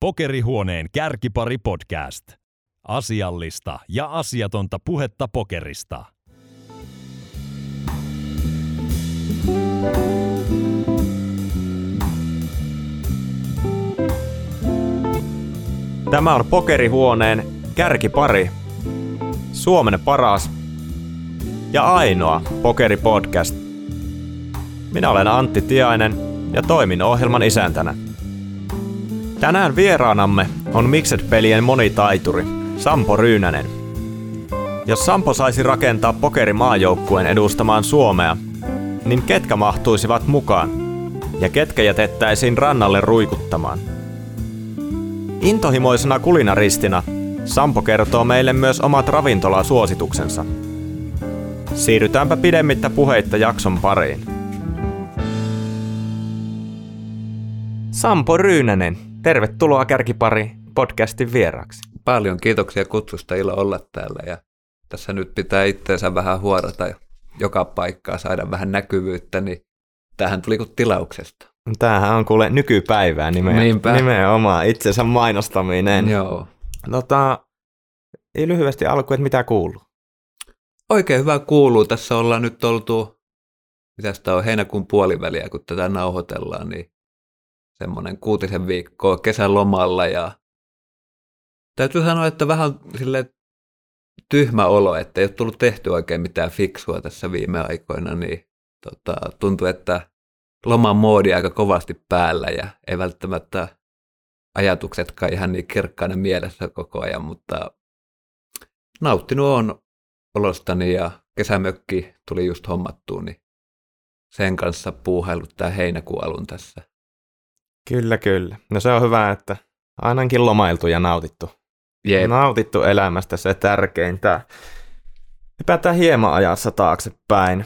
Pokerihuoneen kärkipari podcast. Asiallista ja asiatonta puhetta pokerista. Tämä on Pokerihuoneen kärkipari. Suomen paras ja ainoa pokeripodcast. Minä olen Antti Tiainen ja toimin ohjelman isäntänä. Tänään vieraanamme on Mixed-pelien monitaituri Sampo Ryynänen. Jos Sampo saisi rakentaa pokerimaajoukkueen edustamaan Suomea, niin ketkä mahtuisivat mukaan? Ja ketkä jätettäisiin rannalle ruikuttamaan? Intohimoisena kulinaristina Sampo kertoo meille myös omat ravintolasuosituksensa. Siirrytäänpä pidemmittä puheitta jakson pariin. Sampo Ryynänen, tervetuloa Kärkipari podcastin vieraaksi. Paljon kiitoksia kutsusta, ilo olla täällä ja tässä nyt pitää itseensä vähän huorata joka paikkaa, saada vähän näkyvyyttä, niin tähän tuli kuin tilauksesta. Tämähän on kuule nykypäivää nimen, nimenomaan, itsensä mainostaminen. Joo. Tota, ei lyhyesti alku, että mitä kuuluu? Oikein hyvä kuuluu. Tässä ollaan nyt oltu, mitä sitä on heinäkuun puoliväliä, kun tätä nauhoitellaan, niin semmoinen kuutisen viikkoa kesälomalla ja täytyy sanoa, että vähän sille tyhmä olo, että ei ole tullut tehty oikein mitään fiksua tässä viime aikoina, niin tota, tuntuu, että loman moodi aika kovasti päällä ja ei välttämättä ajatuksetkaan ihan niin kirkkaana mielessä koko ajan, mutta nauttinut on olostani ja kesämökki tuli just hommattuun, niin sen kanssa puuhailut tämä heinäkuun alun tässä. Kyllä, kyllä. No se on hyvä, että ainakin lomailtu ja nautittu. Jep. Nautittu elämästä se tärkeintä. Hypätään hieman ajassa taaksepäin.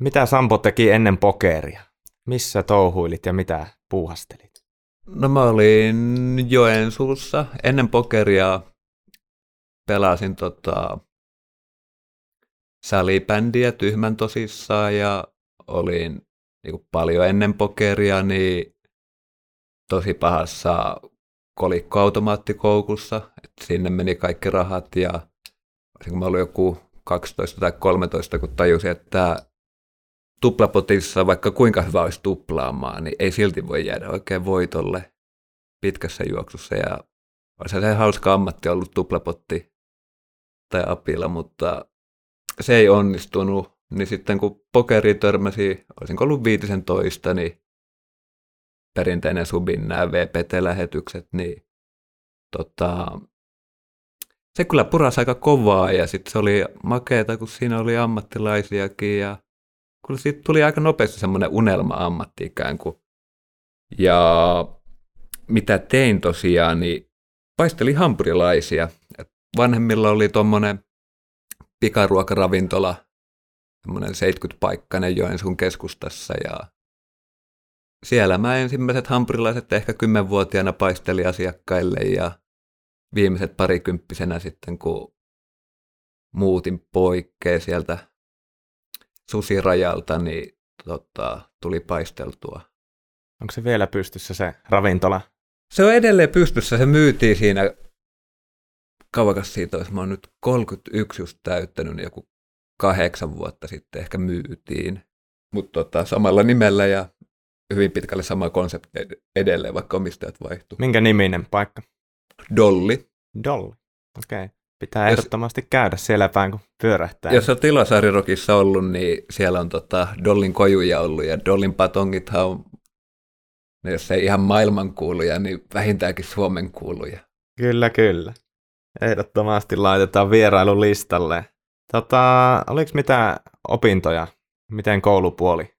Mitä Sampo teki ennen pokeria? Missä touhuilit ja mitä puuhastelit? No mä olin Joensuussa ennen pokeria. Pelasin tota, salibändiä tyhmän tosissaan ja olin niin paljon ennen pokeria niin tosi pahassa kolikkoautomaattikoukussa, että sinne meni kaikki rahat ja kun mä olin joku 12 tai 13, kun tajusin, että tuplapotissa, vaikka kuinka hyvä olisi tuplaamaan, niin ei silti voi jäädä oikein voitolle pitkässä juoksussa. Ja olisi se hauska ammatti ollut tuplapotti tai apilla, mutta se ei onnistunut. Niin sitten kun pokeri törmäsi, olisinko ollut viitisen toista, niin perinteinen subin nämä VPT-lähetykset, niin tota, se kyllä purasi aika kovaa ja sitten se oli makeeta, kun siinä oli ammattilaisiakin ja kyllä siitä tuli aika nopeasti semmoinen unelma-ammatti ikään kuin. Ja mitä tein tosiaan, niin paisteli hampurilaisia. Et vanhemmilla oli tuommoinen pikaruokaravintola, semmoinen 70-paikkainen Joensuun keskustassa ja siellä mä ensimmäiset hampurilaiset ehkä kymmenvuotiaana paisteli asiakkaille ja viimeiset parikymppisenä sitten, kun muutin poikkeen sieltä susirajalta, niin tota, tuli paisteltua. Onko se vielä pystyssä se ravintola? Se on edelleen pystyssä, se myytiin siinä, kauakas siitä olisi, mä oon nyt 31 just täyttänyt, niin joku kahdeksan vuotta sitten ehkä myytiin, mutta tota, samalla nimellä ja hyvin pitkälle sama konsepti edelleen, vaikka omistajat vaihtuu. Minkä niminen paikka? Dolly. Dolly, okei. Okay. Pitää jos, ehdottomasti käydä siellä päin, kun pyörähtää. Jos on Tilasaarirokissa ollut, niin siellä on tota Dollin kojuja ollut, ja Dollin patongithan on, jos ei ihan maailmankuuluja, niin vähintäänkin Suomen kuuluja. Kyllä, kyllä. Ehdottomasti laitetaan vierailu listalle. Tota, oliko mitä opintoja? Miten koulupuoli?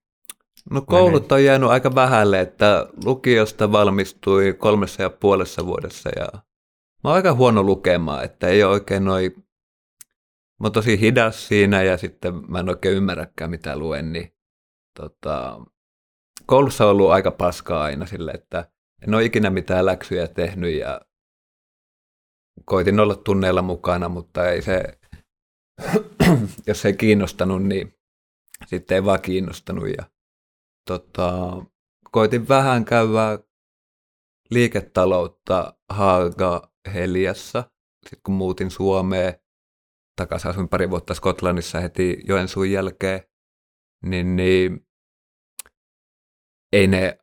No koulut on jäänyt aika vähälle, että lukiosta valmistui kolmessa ja puolessa vuodessa ja mä oon aika huono lukemaan, että ei ole oikein noin, mä oon tosi hidas siinä ja sitten mä en oikein ymmärräkään mitä luen, niin tota, koulussa on ollut aika paskaa aina sille, että en ole ikinä mitään läksyjä tehnyt ja koitin olla tunneilla mukana, mutta ei se, jos ei kiinnostanut, niin sitten ei vaan kiinnostanut ja tota, koitin vähän käydä liiketaloutta Haaga Heliassa. Sitten kun muutin Suomeen, takaisin asuin pari vuotta Skotlannissa heti Joensuun jälkeen, niin, niin ei ne,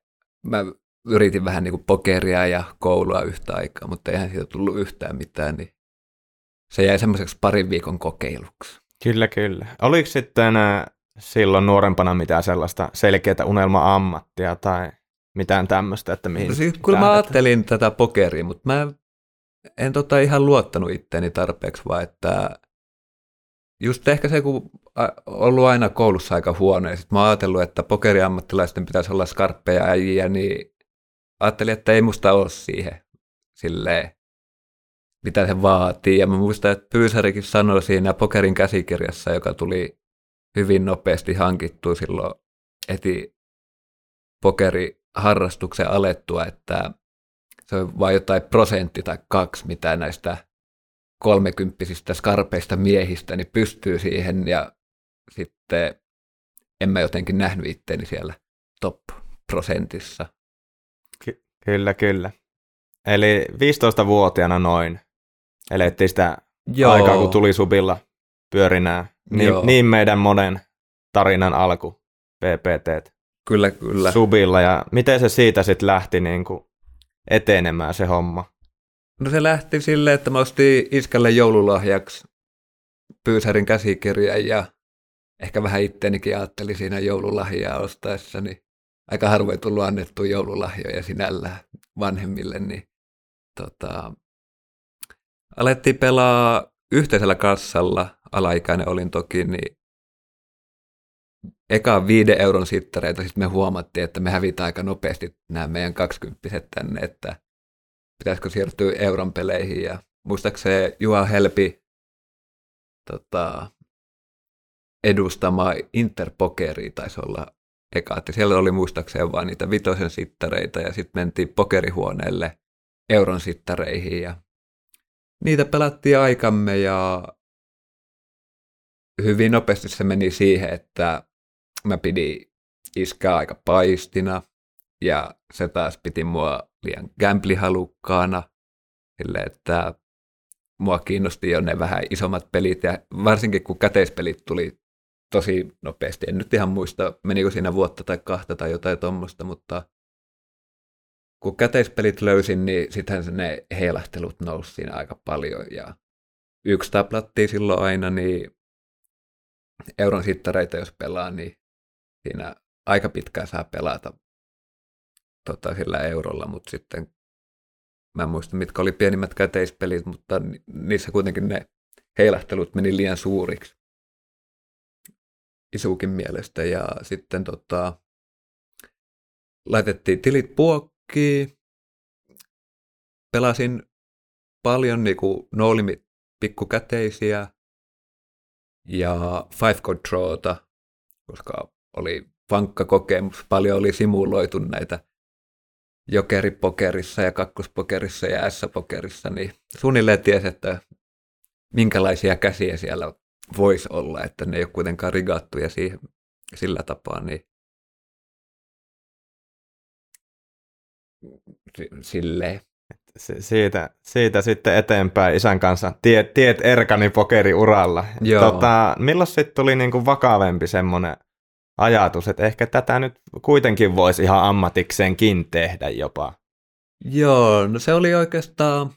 mä yritin vähän niin kuin pokeria ja koulua yhtä aikaa, mutta eihän siitä tullut yhtään mitään, niin se jäi semmoiseksi parin viikon kokeiluksi. Kyllä, kyllä. Oliko sitten äh, silloin nuorempana mitään sellaista selkeää unelma-ammattia tai mitään tämmöistä, että mihin no siis, kyllä mä ajattelin tätä pokeria, mutta mä en tota ihan luottanut itteeni tarpeeksi, vaan että just ehkä se, kun ollut aina koulussa aika huono, ja sitten mä oon ajatellut, että pokeriammattilaisten pitäisi olla skarppeja äijiä, niin ajattelin, että ei musta ole siihen silleen, mitä se vaatii. Ja mä muistan, että Pyysärikin sanoi siinä pokerin käsikirjassa, joka tuli hyvin nopeasti hankittu silloin heti pokeriharrastuksen alettua, että se on vain jotain prosentti tai kaksi, mitä näistä kolmekymppisistä skarpeista miehistä niin pystyy siihen ja sitten en mä jotenkin nähnyt itteeni siellä top-prosentissa. Ky- kyllä, kyllä. Eli 15-vuotiaana noin elettiin sitä Joo. aikaa, kun tuli subilla pyörinää. Niin, niin meidän monen tarinan alku, PPT. Kyllä, kyllä. Subilla, ja miten se siitä sitten lähti niin kuin etenemään se homma? No se lähti silleen, että mä ostin iskälle joululahjaksi Pyysärin käsikirjan ja ehkä vähän itteenikin ajattelin siinä joululahjaa ostaessa, niin aika harvoin tullut annettu joululahjoja sinällään vanhemmille, niin tota, alettiin pelaa yhteisellä kassalla, alaikäinen olin toki, niin eka viiden euron sittareita, sitten me huomattiin, että me hävitään aika nopeasti nämä meidän kaksikymppiset tänne, että pitäisikö siirtyä euron peleihin. Ja muistaakseni Juha Helpi tota, edustama Interpokeria taisi olla eka, että siellä oli muistaakseni vain niitä vitosen sittareita ja sitten mentiin pokerihuoneelle euron sittareihin ja niitä pelattiin aikamme ja hyvin nopeasti se meni siihen, että mä pidin iskää aika paistina ja se taas piti mua liian gamblihalukkaana, sille että mua kiinnosti jo ne vähän isommat pelit ja varsinkin kun käteispelit tuli tosi nopeasti. En nyt ihan muista, menikö siinä vuotta tai kahta tai jotain tuommoista, mutta kun käteispelit löysin, niin sitten ne heilahtelut nousi siinä aika paljon ja yksi taplattiin silloin aina, niin euron sittareita jos pelaa, niin siinä aika pitkään saa pelata tota, sillä eurolla, mutta sitten mä en muista, mitkä oli pienimmät käteispelit, mutta niissä kuitenkin ne heilahtelut meni liian suuriksi. Isuukin mielestä. Ja sitten tota, laitettiin tilit puokkiin, pelasin paljon niinku no-limit pikkukäteisiä ja five controlta, koska oli vankka kokemus, paljon oli simuloitu näitä jokeripokerissa ja kakkospokerissa ja S-pokerissa, niin suunnilleen tiesi, että minkälaisia käsiä siellä voisi olla, että ne ei ole kuitenkaan rigattuja siihen, sillä tapaa, niin silleen. Siitä, siitä sitten eteenpäin isän kanssa tiet, tiet Erkani pokeriuralla. Tota, milloin sitten tuli niinku vakavempi semmoinen ajatus, että ehkä tätä nyt kuitenkin voisi ihan ammatikseenkin tehdä jopa. Joo, no se oli oikeastaan,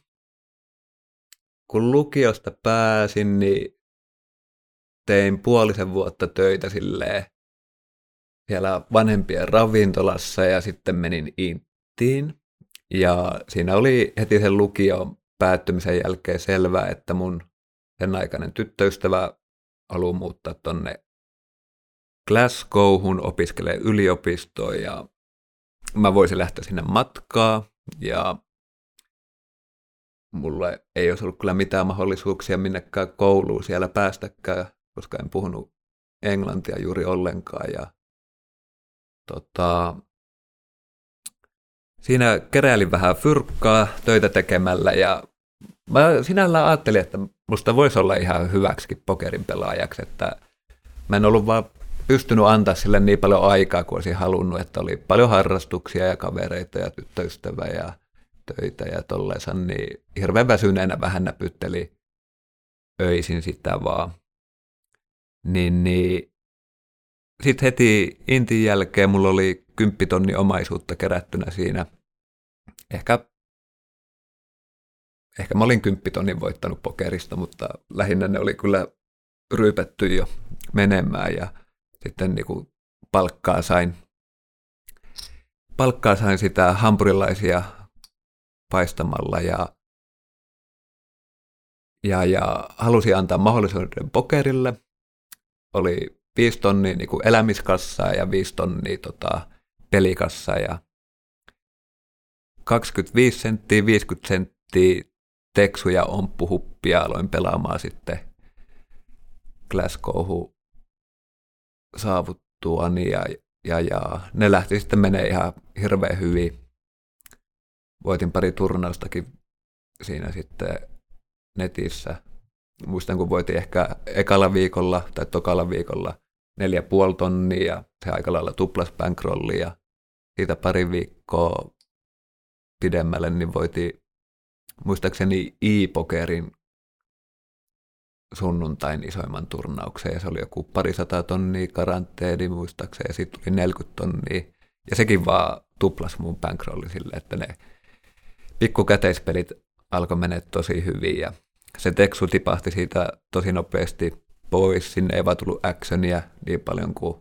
kun lukiosta pääsin, niin tein puolisen vuotta töitä silleen siellä vanhempien ravintolassa ja sitten menin Inttiin. Ja siinä oli heti sen lukion päättymisen jälkeen selvää, että mun sen aikainen tyttöystävä haluaa muuttaa tonne Glasgowhun opiskelee yliopistoon ja mä voisin lähteä sinne matkaa. Ja mulle ei olisi ollut kyllä mitään mahdollisuuksia minnekään kouluun siellä päästäkään, koska en puhunut englantia juuri ollenkaan. Ja tota, siinä keräilin vähän fyrkkaa töitä tekemällä ja mä sinällään ajattelin, että musta voisi olla ihan hyväksi pokerin pelaajaksi, että mä en ollut vaan pystynyt antaa sille niin paljon aikaa kuin olisin halunnut, että oli paljon harrastuksia ja kavereita ja tyttöystävä ja töitä ja tolleensa, niin hirveän väsyneenä vähän näpytteli öisin sitä vaan. Niin, niin sitten heti Intin jälkeen mulla oli kymppitonni omaisuutta kerättynä siinä. Ehkä, ehkä mä olin kymppitonnin voittanut pokerista, mutta lähinnä ne oli kyllä ryypätty jo menemään ja sitten niin kuin palkkaa sain, palkkaa sain sitä hampurilaisia paistamalla ja, ja, ja halusin antaa mahdollisuuden pokerille. Oli 5 tonnia niin kuin elämiskassaa ja 5 tonnia tota, pelikassaa ja 25 senttiä, 50 senttiä teksuja omppuhuppia aloin pelaamaan sitten Glasgowhun saavuttuani ja, ja, ja ne lähti sitten menee ihan hirveän hyvin. Voitin pari turnaustakin siinä sitten netissä. Muistan, kun voitin ehkä ekalla viikolla tai tokalla viikolla neljä puoli tonnia ja se aika lailla tuplas bankrolli ja siitä pari viikkoa pidemmälle niin voitiin muistaakseni e-pokerin sunnuntain isoimman turnauksen. Ja se oli joku parisataa tonnia karanteeni muistaakseni ja sitten tuli 40 tonnia. Ja sekin vaan tuplas mun bankrolli sille, että ne pikkukäteispelit alkoi mennä tosi hyvin. Ja se teksu tipahti siitä tosi nopeasti pois. Sinne ei vaan tullut actionia niin paljon kuin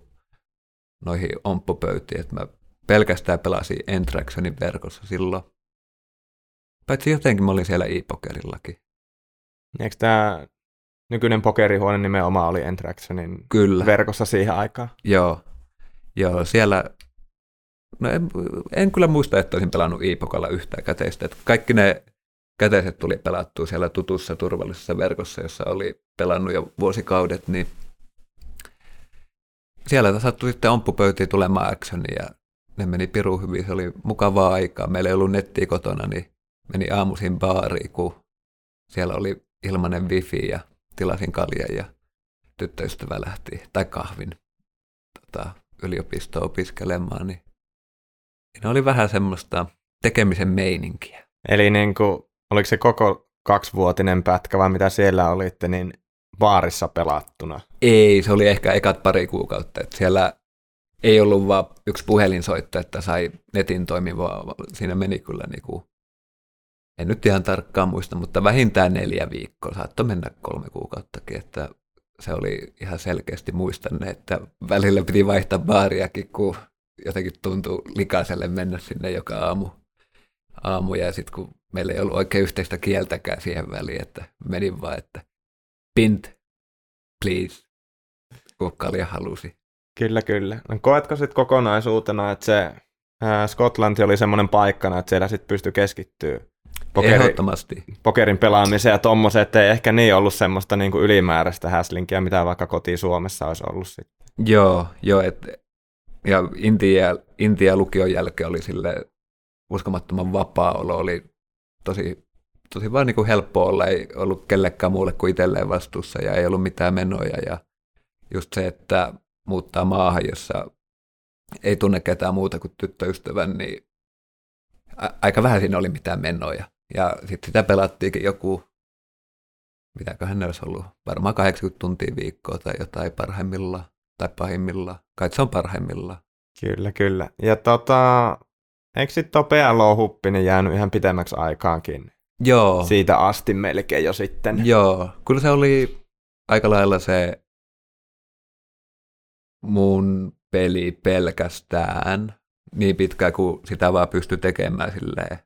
noihin omppupöytiin, että mä pelkästään pelasin Entractionin verkossa silloin. Paitsi jotenkin mä olin siellä e-pokerillakin. Eikö tämä nykyinen pokerihuone nimenomaan oli Entractionin kyllä. verkossa siihen aikaan? Joo. Joo, siellä No en, en kyllä muista, että olisin pelannut e-pokalla yhtään käteistä. Että kaikki ne käteiset tuli pelattua siellä tutussa turvallisessa verkossa, jossa oli pelannut jo vuosikaudet, niin siellä sattui sitten omppupöytiin tulemaan action ja ne meni piru hyvin. Se oli mukavaa aikaa. Meillä ei ollut nettiä kotona, niin meni aamuisin baariin, kun siellä oli ilmainen wifi ja tilasin kaljan ja tyttöystävä lähti, tai kahvin tota, yliopistoon opiskelemaan, niin ne oli vähän semmoista tekemisen meininkiä. Eli niin kuin oliko se koko kaksivuotinen pätkä vai mitä siellä olitte, niin baarissa pelattuna? Ei, se oli ehkä ekat pari kuukautta. Että siellä ei ollut vaan yksi puhelinsoitto, että sai netin toimivaa. Siinä meni kyllä niin kuin, en nyt ihan tarkkaan muista, mutta vähintään neljä viikkoa. Saattoi mennä kolme kuukauttakin, että se oli ihan selkeästi muistanne, että välillä piti vaihtaa baariakin, kun jotenkin tuntui likaiselle mennä sinne joka aamu. Aamu ja sitten kun meillä ei ollut oikein yhteistä kieltäkään siihen väliin, että menin vaan, että pint, please, kun kalja halusi. Kyllä, kyllä. No, koetko sitten kokonaisuutena, että se ää, Skotlanti oli semmoinen paikkana, että siellä sitten pystyi keskittyä pokeri, Ehdottomasti. pokerin pelaamiseen ja tommosen, että ei ehkä niin ollut semmoista niin kuin ylimääräistä häslinkiä, mitä vaikka koti Suomessa olisi ollut sitten. Joo, joo et, ja Intia, Intia lukion jälkeen oli sille uskomattoman vapaa olo, oli tosi, tosi vaan niin kuin helppo olla, ei ollut kellekään muulle kuin itselleen vastuussa ja ei ollut mitään menoja ja just se, että muuttaa maahan, jossa ei tunne ketään muuta kuin tyttöystävän, niin aika vähän siinä oli mitään menoja. Ja sitten sitä pelattiinkin joku, mitäköhän ne olisi ollut, varmaan 80 tuntia viikkoa tai jotain parhaimmilla tai pahimmilla. Kai se on parhaimmilla. Kyllä, kyllä. Ja tota, Eikö sitten tuo PLO-huppinen jäänyt ihan pitemmäksi aikaankin? Joo. Siitä asti melkein jo sitten. Joo, kyllä se oli aika lailla se mun peli pelkästään niin pitkään kuin sitä vaan pystyi tekemään silleen,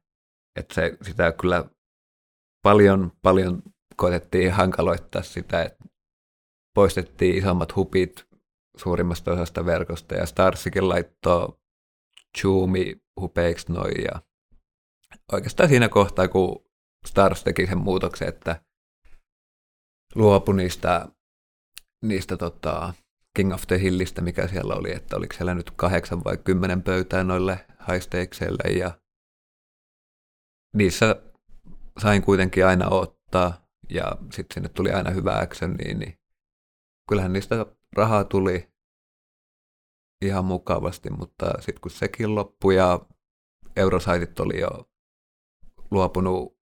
että se, sitä kyllä paljon, paljon koetettiin hankaloittaa sitä, että poistettiin isommat hupit suurimmasta osasta verkosta ja Starsikin laittoi Chumi hupeiksi noin. Ja oikeastaan siinä kohtaa, kun Stars teki sen muutoksen, että luopui niistä, niistä tota, King of the Hillistä, mikä siellä oli, että oliko siellä nyt kahdeksan vai kymmenen pöytää noille haisteikseille ja niissä sain kuitenkin aina ottaa ja sitten sinne tuli aina hyvä action, niin, niin kyllähän niistä rahaa tuli ihan mukavasti, mutta sitten kun sekin loppui ja eurosaitit oli jo luopunut,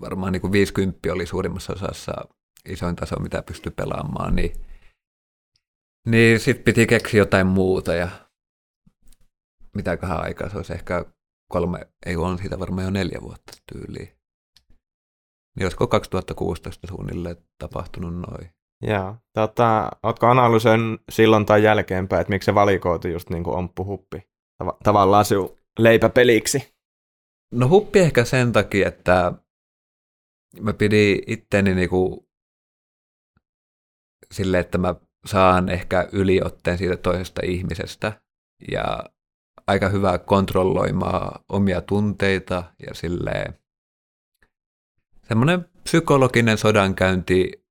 varmaan niin kuin 50 oli suurimmassa osassa isoin taso, mitä pystyi pelaamaan, niin, niin sitten piti keksiä jotain muuta ja mitäköhän aikaa se olisi ehkä kolme, ei on siitä varmaan jo neljä vuotta tyyliin. Niin olisiko 2016 suunnilleen tapahtunut noin? Joo. Tota, ootko analysoinut silloin tai jälkeenpäin, että miksi se valikoitu just niin kuin Omppu Huppi? Tav- tavallaan sinun leipäpeliksi. No huppi ehkä sen takia, että mä pidin itteni niinku sille, että mä saan ehkä yliotteen siitä toisesta ihmisestä ja aika hyvää kontrolloimaan omia tunteita ja silleen semmoinen psykologinen sodankäynti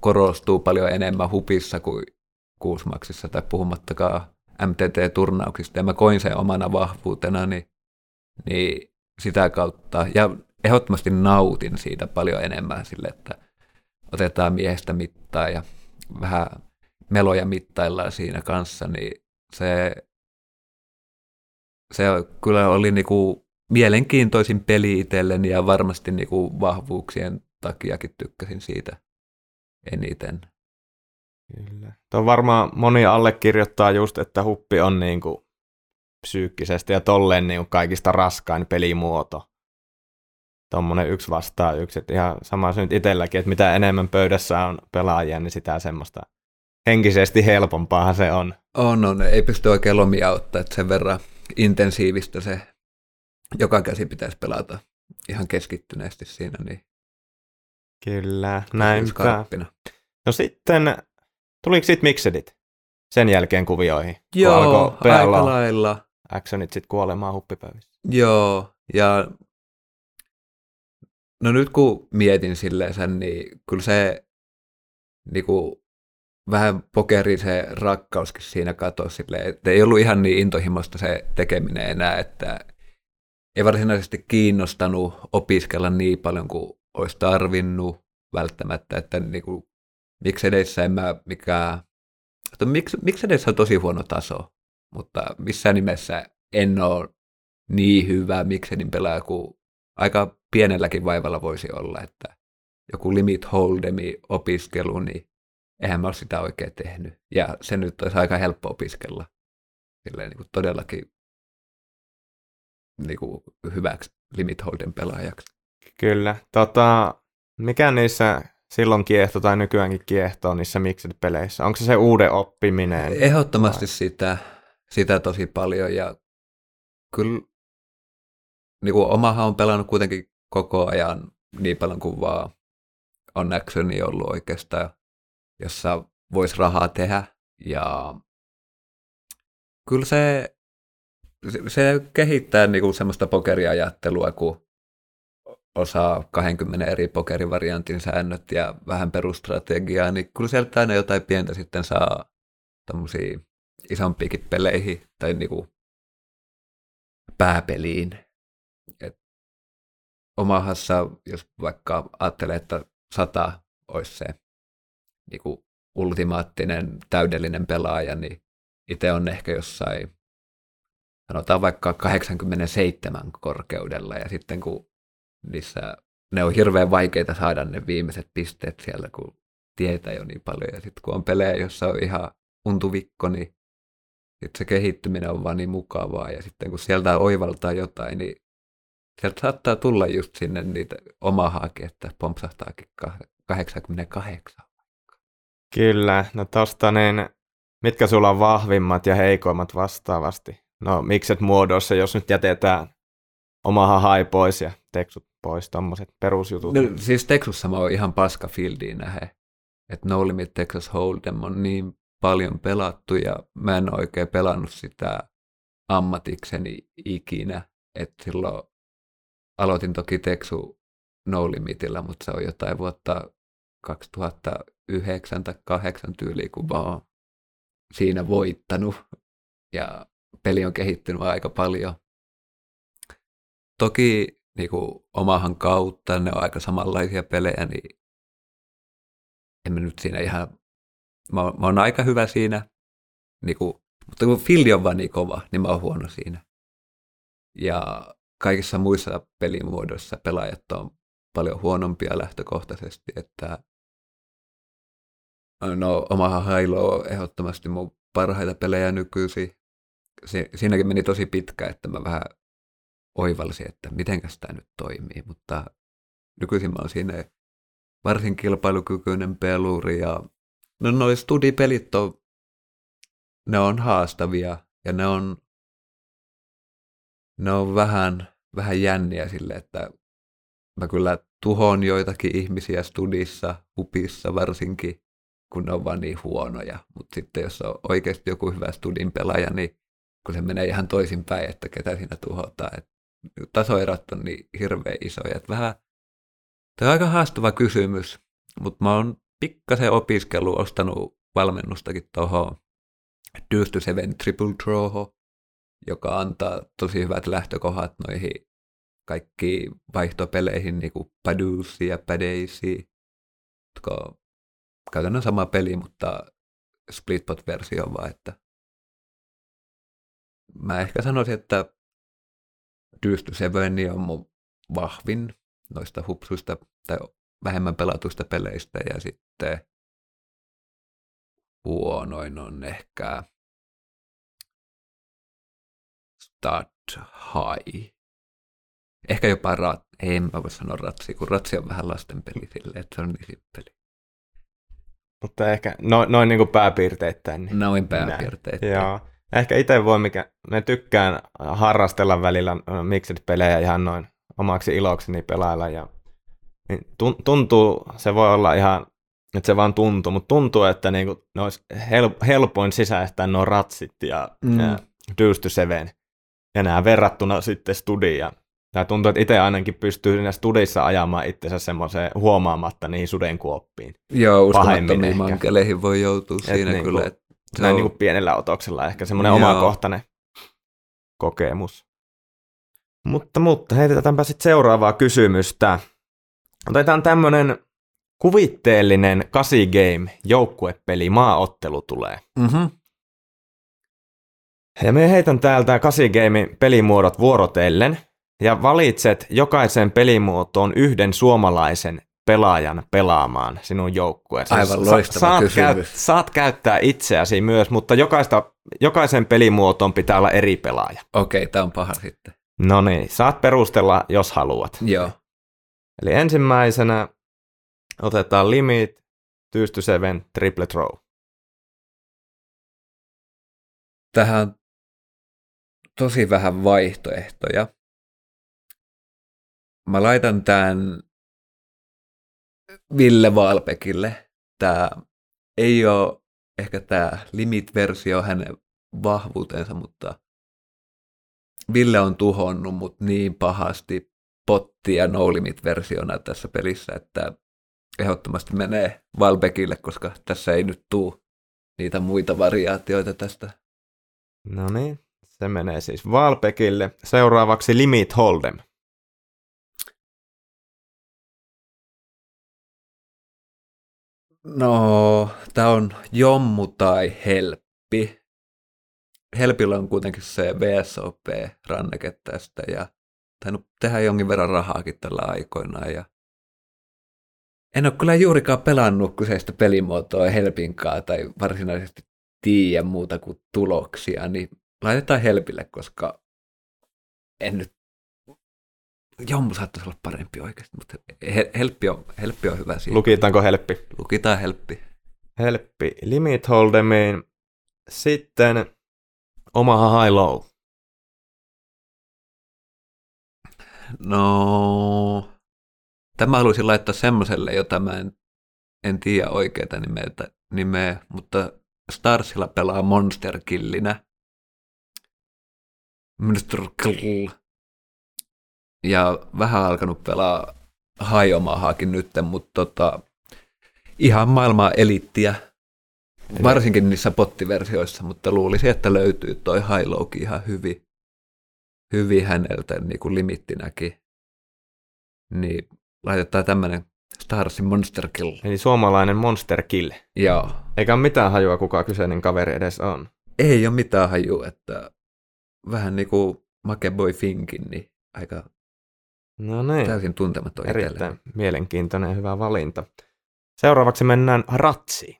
korostuu paljon enemmän hupissa kuin kuusmaksissa tai puhumattakaan MTT-turnauksista ja mä koin sen omana vahvuutena, niin, niin sitä kautta, ja ehdottomasti nautin siitä paljon enemmän sille, että otetaan miehestä mittaa ja vähän meloja mittaillaan siinä kanssa, niin se, se kyllä oli niinku mielenkiintoisin peli itselleni ja varmasti niinku vahvuuksien takiakin tykkäsin siitä eniten. Kyllä. Tuo varmaan moni allekirjoittaa just, että huppi on niin kuin psyykkisesti ja tolleen niin kuin kaikista raskain pelimuoto. Tuommoinen yksi vastaa yksi. Että ihan sama se nyt itselläkin, että mitä enemmän pöydässä on pelaajia, niin sitä semmoista henkisesti helpompaahan se on. On, on. Ei pysty oikein lomia ottaa, että sen verran intensiivistä se joka käsi pitäisi pelata ihan keskittyneesti siinä. Niin Kyllä, näin. skarppina. No sitten Tuliko sitten miksedit sen jälkeen kuvioihin? Joo, aika lailla. actionit sitten kuolemaan huppipöydissä. Joo, ja no nyt kun mietin silleen sen, niin kyllä se niin kuin, vähän pokeri se rakkauskin siinä katosi silleen, että ei ollut ihan niin intohimosta se tekeminen enää, että ei varsinaisesti kiinnostanut opiskella niin paljon kuin olisi tarvinnut välttämättä, että niin kuin, miksi edessä en mä mikään, että miksi, miksi edessä on tosi huono taso, mutta missään nimessä en ole niin hyvä Miksedin pelaaja kuin aika pienelläkin vaivalla voisi olla, että joku limit hold'emi opiskelu, niin eihän mä ole sitä oikein tehnyt. Ja se nyt olisi aika helppo opiskella silleen niin kuin todellakin niin kuin hyväksi limit hold'em pelaajaksi. Kyllä. Tota, mikä niissä silloin kiehto tai nykyäänkin kiehtoo niissä mixed-peleissä? Onko se se uuden oppiminen? Ehdottomasti sitä, sitä tosi paljon ja kyllä niin kuin omahan on pelannut kuitenkin koko ajan niin paljon kuin vaan on actioni ollut oikeastaan, jossa voisi rahaa tehdä ja kyllä se, se kehittää niin kuin semmoista pokeriajattelua, kun osaa 20 eri pokerivariantin säännöt ja vähän perustrategiaa, niin kyllä sieltä aina jotain pientä sitten saa tämmöisiä isompiakin peleihin tai niinku pääpeliin. Et omahassa, jos vaikka ajattelee, että sata olisi se niinku ultimaattinen, täydellinen pelaaja, niin itse on ehkä jossain, sanotaan vaikka 87 korkeudella, ja sitten kun niissä ne on hirveän vaikeita saada ne viimeiset pisteet siellä, kun tietää jo niin paljon. Ja sitten kun on pelejä, jossa on ihan untuvikko, niin sit se kehittyminen on vaan niin mukavaa. Ja sitten kun sieltä oivaltaa jotain, niin sieltä saattaa tulla just sinne niitä omahaakin, että pompsahtaakin 88. Kyllä, no tosta niin, mitkä sulla on vahvimmat ja heikoimmat vastaavasti? No mikset muodossa, jos nyt jätetään omaha hai pois ja teksut pois, tommoset perusjutut. No, siis Texassa mä oon ihan paska fieldiin nähe. Että No Limit Texas Hold'em on niin paljon pelattu ja mä en oikein pelannut sitä ammatikseni ikinä. Että silloin aloitin toki Texu No Limitillä, mutta se on jotain vuotta 2009 tai 2008 tyyliä, kun mä oon siinä voittanut. Ja peli on kehittynyt aika paljon. Toki niin kuin omahan kautta, ne on aika samanlaisia pelejä, niin en mä nyt siinä ihan, mä, mä oon aika hyvä siinä, niin kuin, mutta kun fildi on vaan niin kova, niin mä oon huono siinä. Ja kaikissa muissa pelimuodoissa pelaajat on paljon huonompia lähtökohtaisesti, että no omahan Halo on ehdottomasti mun parhaita pelejä nykyisin. Si- siinäkin meni tosi pitkä, että mä vähän oivalsin, että miten tämä nyt toimii, mutta nykyisin mä oon siinä varsin kilpailukykyinen peluri ja no noi studipelit on, ne on haastavia ja ne on, ne on vähän, vähän jänniä sille, että mä kyllä tuhon joitakin ihmisiä studissa, upissa varsinkin, kun ne on vaan niin huonoja. Mutta sitten jos on oikeasti joku hyvä studin pelaaja, niin kun se menee ihan toisinpäin, että ketä siinä tuhotaan. Et tasoerot on niin hirveän isoja. Et vähän, tämä on aika haastava kysymys, mutta mä oon pikkasen opiskellut, ostanut valmennustakin tuohon Deuce Seven Triple Trawho, joka antaa tosi hyvät lähtökohdat noihin kaikki vaihtopeleihin, niin kuin Padusi ja Padeisi, jotka on käytännön sama peli, mutta Splitbot-versio vaan, että mä ehkä sanoisin, että Deuce Seven on mun vahvin noista hupsuista tai vähemmän pelatuista peleistä ja sitten huonoin on ehkä Start High. Ehkä jopa rat, ei mä voi sanoa ratsi, kun ratsi on vähän lasten peli silleen, että se on niin simppeli. Mutta ehkä no, noin niin kuin pääpiirteittäin. Niin Noin pääpiirteittäin. Joo. Ehkä itse voi, mikä me tykkään harrastella välillä mixed-pelejä ihan noin omaksi ilokseni pelailla. Ja, niin tuntuu, se voi olla ihan, että se vaan tuntuu, mutta tuntuu, että niinku, ne olisi hel, helpoin sisäistää nuo ratsit ja, mm. ja Deuce to Seven. Ja nämä verrattuna sitten studia. Tämä tuntuu, että itse ainakin pystyy siinä studissa ajamaan itsensä semmoiseen huomaamatta niihin sudenkuoppiin. Joo, uskomattomiin mankeleihin voi joutua et siinä niin kyllä. Kuin, näin on... niin kuin pienellä otoksella ehkä semmoinen omakohtainen kokemus. Mutta, mutta heitetäänpä sitten seuraavaa kysymystä. Otetaan tämmöinen kuvitteellinen 8 game joukkuepeli maaottelu tulee. Mm-hmm. Ja me heitän täältä 8 game pelimuodot vuorotellen ja valitset jokaisen pelimuotoon yhden suomalaisen pelaajan pelaamaan sinun joukkueesi. Aivan loistava saat, kysymys. Käyt, saat käyttää itseäsi myös, mutta jokaista, jokaisen pelimuotoon pitää olla eri pelaaja. Okei, okay, tämä on paha sitten. No niin, saat perustella, jos haluat. Joo. Eli ensimmäisenä otetaan Limit, Tyysty Seven, Triple Throw. Tähän on tosi vähän vaihtoehtoja. Mä laitan tämän Ville Valpekille. Tämä ei ole ehkä tämä Limit-versio hänen vahvuutensa, mutta Ville on tuhonnut mut niin pahasti potti- ja no limit-versiona tässä pelissä, että ehdottomasti menee Valbekille, koska tässä ei nyt tuu niitä muita variaatioita tästä. No niin, se menee siis Valpekille. Seuraavaksi Limit Hold'em. No, tämä on jommu tai helppi. Helpillä on kuitenkin se VSOP-ranneke tästä ja tainnut tehdä jonkin verran rahaakin tällä aikoinaan. Ja en ole kyllä juurikaan pelannut kyseistä pelimuotoa Helpinkaa tai varsinaisesti tiedä muuta kuin tuloksia, niin laitetaan Helpille, koska en nyt Jommu saattaisi olla parempi oikeasti, mutta helppi on, helppi on hyvä siinä. Lukitaanko helppi? Lukitaan helppi. Helppi. Limit holdemiin. Sitten Omaha High Low. No, tämä haluaisin laittaa semmoiselle, jota mä en, en tiedä oikeita nimeä, nimeä, mutta Starsilla pelaa Monster Killinä. Monster Kill. Ja vähän alkanut pelaa Hajomahaakin nyt, mutta tota, ihan maailmaa elittiä. Varsinkin niissä pottiversioissa, mutta luulisin, että löytyy toi Hailouki ihan hyvin, hyvin häneltä niin kuin limittinäkin. Niin laitetaan tämmöinen Starsin Monster Kill. Eli suomalainen Monster Kill. Joo. Eikä ole mitään hajua, kuka kyseinen kaveri edes on. Ei ole mitään hajua, että vähän niin kuin Makeboy Finkin, niin aika No niin, täysin tuntematon itselle. erittäin mielenkiintoinen ja hyvä valinta. Seuraavaksi mennään ratsiin.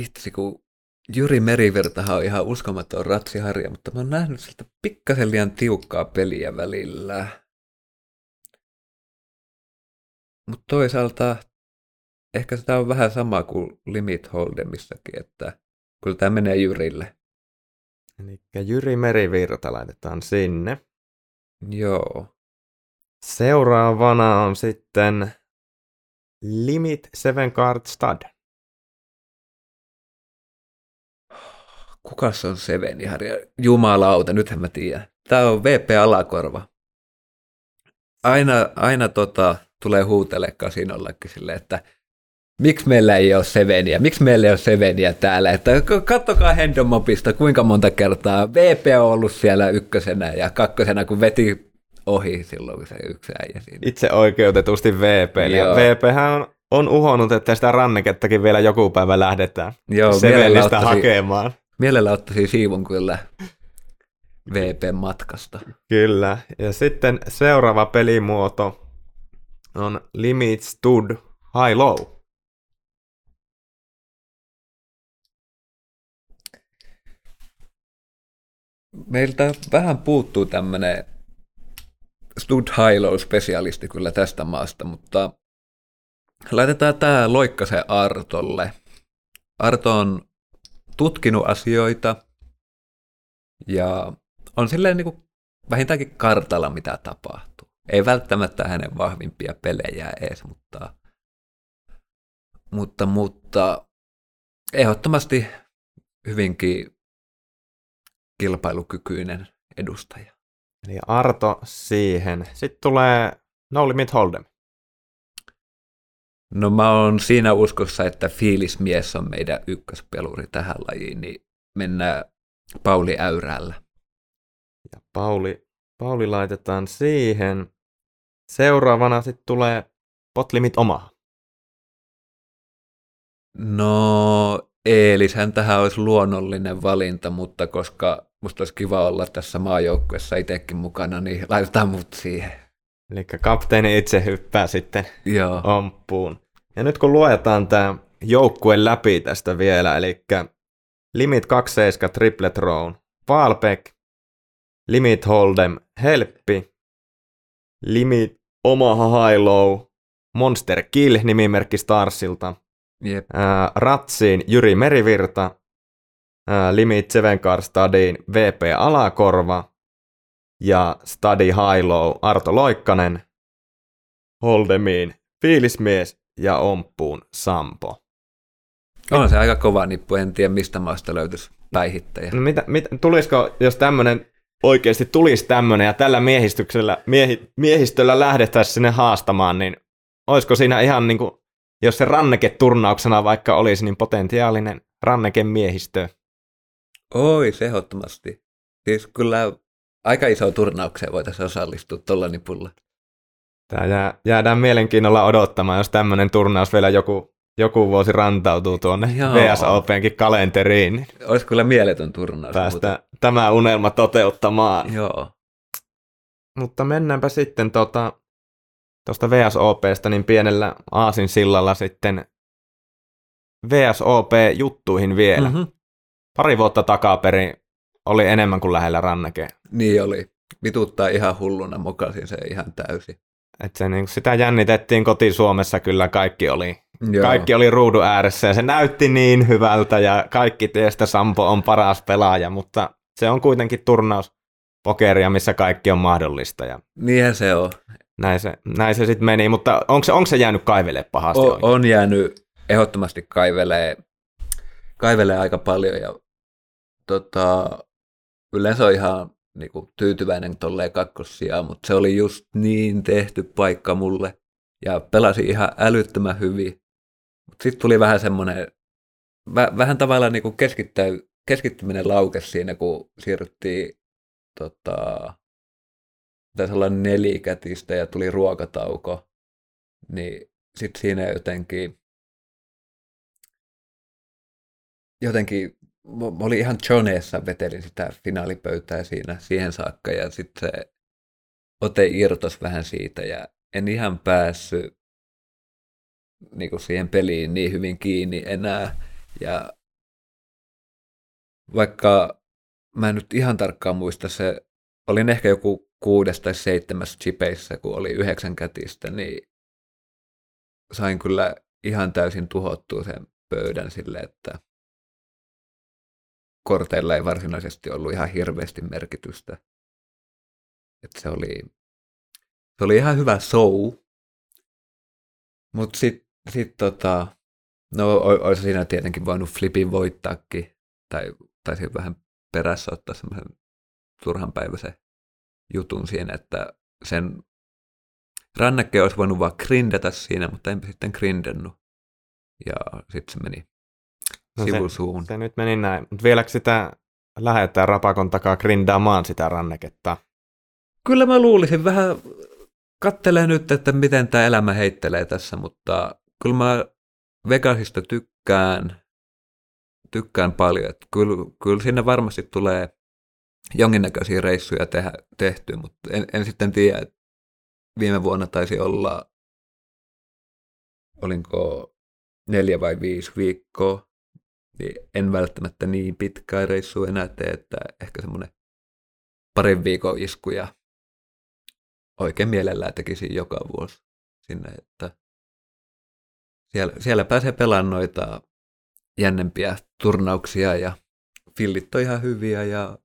Vitsi, kun Jyri Merivirtahan on ihan uskomaton ratsiharja, mutta mä oon nähnyt siltä pikkasen liian tiukkaa peliä välillä. Mutta toisaalta ehkä sitä on vähän sama kuin Limit Holdemissakin, että kyllä tämä menee Jyrille. Eli Jyri Merivirta laitetaan sinne. Joo. Seuraavana on sitten Limit Seven Card Stud. Kukas on Seveni harja? Jumalauta, nythän mä tiedän. Tämä on VP Alakorva. Aina, aina tota, tulee huutele kasinollekin silleen, että miksi meillä ei ole Seveniä, miksi meillä ei ole Seveniä täällä, että kattokaa Hendomopista kuinka monta kertaa VP on ollut siellä ykkösenä ja kakkosena, kun veti ohi silloin, kun se yksi äijä siinä. Itse oikeutetusti VP. Ja Joo. VP on, on uhonnut, että sitä rannekettakin vielä joku päivä lähdetään Joo, mielellä Sevenistä hakemaan. mielellä ottaisin siivun kyllä VP-matkasta. Kyllä. Ja sitten seuraava pelimuoto on Limit Stud High Low. Meiltä vähän puuttuu tämmöinen Stud Hilo-spesialisti kyllä tästä maasta, mutta laitetaan tämä Loikkasen Artolle. Arto on tutkinut asioita ja on silleen niin kuin vähintäänkin kartalla, mitä tapahtuu. Ei välttämättä hänen vahvimpia pelejä edes, mutta, mutta, mutta ehdottomasti hyvinkin kilpailukykyinen edustaja. Eli Arto siihen. Sitten tulee No Limit Hold'em. No mä oon siinä uskossa, että fiilismies on meidän ykköspeluri tähän lajiin, niin mennään Pauli Äyrällä. Ja Pauli, Pauli laitetaan siihen. Seuraavana sitten tulee Pot Limit Omaha. No, Eelishän tähän olisi luonnollinen valinta, mutta koska musta olisi kiva olla tässä maajoukkuessa itsekin mukana, niin laitetaan mut siihen. Eli kapteeni itse hyppää sitten Joo. amppuun. Ja nyt kun luetaan tämä joukkue läpi tästä vielä, eli Limit 27 Triple Throne, Valpek, Limit Hold'em, Helppi, Limit Omaha High Low, Monster Kill nimimerkki Starsilta, Jep. ää, Ratsiin Jyri Merivirta, ää, Limit Seven Card Studiin VP Alakorva ja Study High Low Arto Loikkanen, Holdemiin Fiilismies ja Omppuun Sampo. On se aika kova nippu, en tiedä mistä maasta löytyisi päihittäjä. No mitä, mitä, tulisiko, jos tämmöinen oikeasti tulisi tämmöinen ja tällä miehistyksellä, miehi, miehistöllä lähdettäisiin sinne haastamaan, niin olisiko siinä ihan niin kuin, jos se ranneke turnauksena vaikka olisi, niin potentiaalinen ranneke miehistö. Oi, se ehdottomasti. Siis kyllä aika iso turnaukseen voitaisiin osallistua tuolla nipulla. Tää jää, jäädään mielenkiinnolla odottamaan, jos tämmöinen turnaus vielä joku, joku vuosi rantautuu tuonne Joo. VSOPenkin kalenteriin, niin Olisi kyllä mieletön turnaus. päästään tämä unelma toteuttamaan. Mutta, joo. Mutta mennäänpä sitten tuota, tuosta VSOPsta niin pienellä aasin sillalla sitten VSOP-juttuihin vielä. Mm-hmm. Pari vuotta takaperin oli enemmän kuin lähellä ranneke. Niin oli. Vituttaa ihan hulluna, mokasin se ihan täysin. Et se, niin, sitä jännitettiin koti-Suomessa kyllä, kaikki oli, Joo. kaikki oli ruudun ääressä ja se näytti niin hyvältä ja kaikki tiestä Sampo on paras pelaaja, mutta se on kuitenkin turnaus pokeria, missä kaikki on mahdollista ja Niinhän se on. Näin se, näin se sitten meni, mutta onko se, onko se jäänyt kaivele pahasti O, oikein? on jäänyt ehdottomasti kaivelee, kaivelee aika paljon ja tota, yleensä on ihan niin kuin, tyytyväinen tolleen kakkossijaan, mutta se oli just niin tehty paikka mulle ja pelasi ihan älyttömän hyvin. Mutta sitten tuli vähän semmoinen, vä, vähän tavallaan niin kuin keskittyminen laukesi siinä, kun siirryttiin tota, taisi olla nelikätistä ja tuli ruokatauko, niin sitten siinä jotenkin, jotenkin mä olin ihan Joneessa, vetelin sitä finaalipöytää siinä siihen saakka ja sitten se ote irtos vähän siitä ja en ihan päässyt niin kuin siihen peliin niin hyvin kiinni enää. Ja vaikka mä en nyt ihan tarkkaan muista, se olin ehkä joku kuudes tai seitsemäs chipeissä, kun oli yhdeksän kätistä, niin sain kyllä ihan täysin tuhottua sen pöydän sille, että korteilla ei varsinaisesti ollut ihan hirveästi merkitystä. että se oli, se oli ihan hyvä show, mutta sitten sit tota, no olisi siinä tietenkin voinut flipin voittaakin, tai taisin vähän perässä ottaa semmoisen turhanpäiväisen jutun siinä, että sen rannekke olisi voinut vaan grindata siinä, mutta enpä sitten grindennut. Ja sitten se meni no sivusuun. Se, se, nyt meni näin. Mutta vieläkö sitä lähdetään rapakon takaa grindaamaan sitä ranneketta? Kyllä mä luulisin vähän, kattelee nyt, että miten tämä elämä heittelee tässä, mutta kyllä mä Vegasista tykkään, tykkään paljon. Että kyllä, kyllä sinne varmasti tulee jonkinnäköisiä reissuja tehdä, tehty, mutta en, en sitten tiedä, että viime vuonna taisi olla, olinko neljä vai viisi viikkoa, niin en välttämättä niin pitkää reissua enää tee, että ehkä semmoinen parin viikon iskuja oikein mielellään tekisin joka vuosi sinne, että siellä, siellä pääsee pelaamaan noita jännempiä turnauksia ja fillit on ihan hyviä ja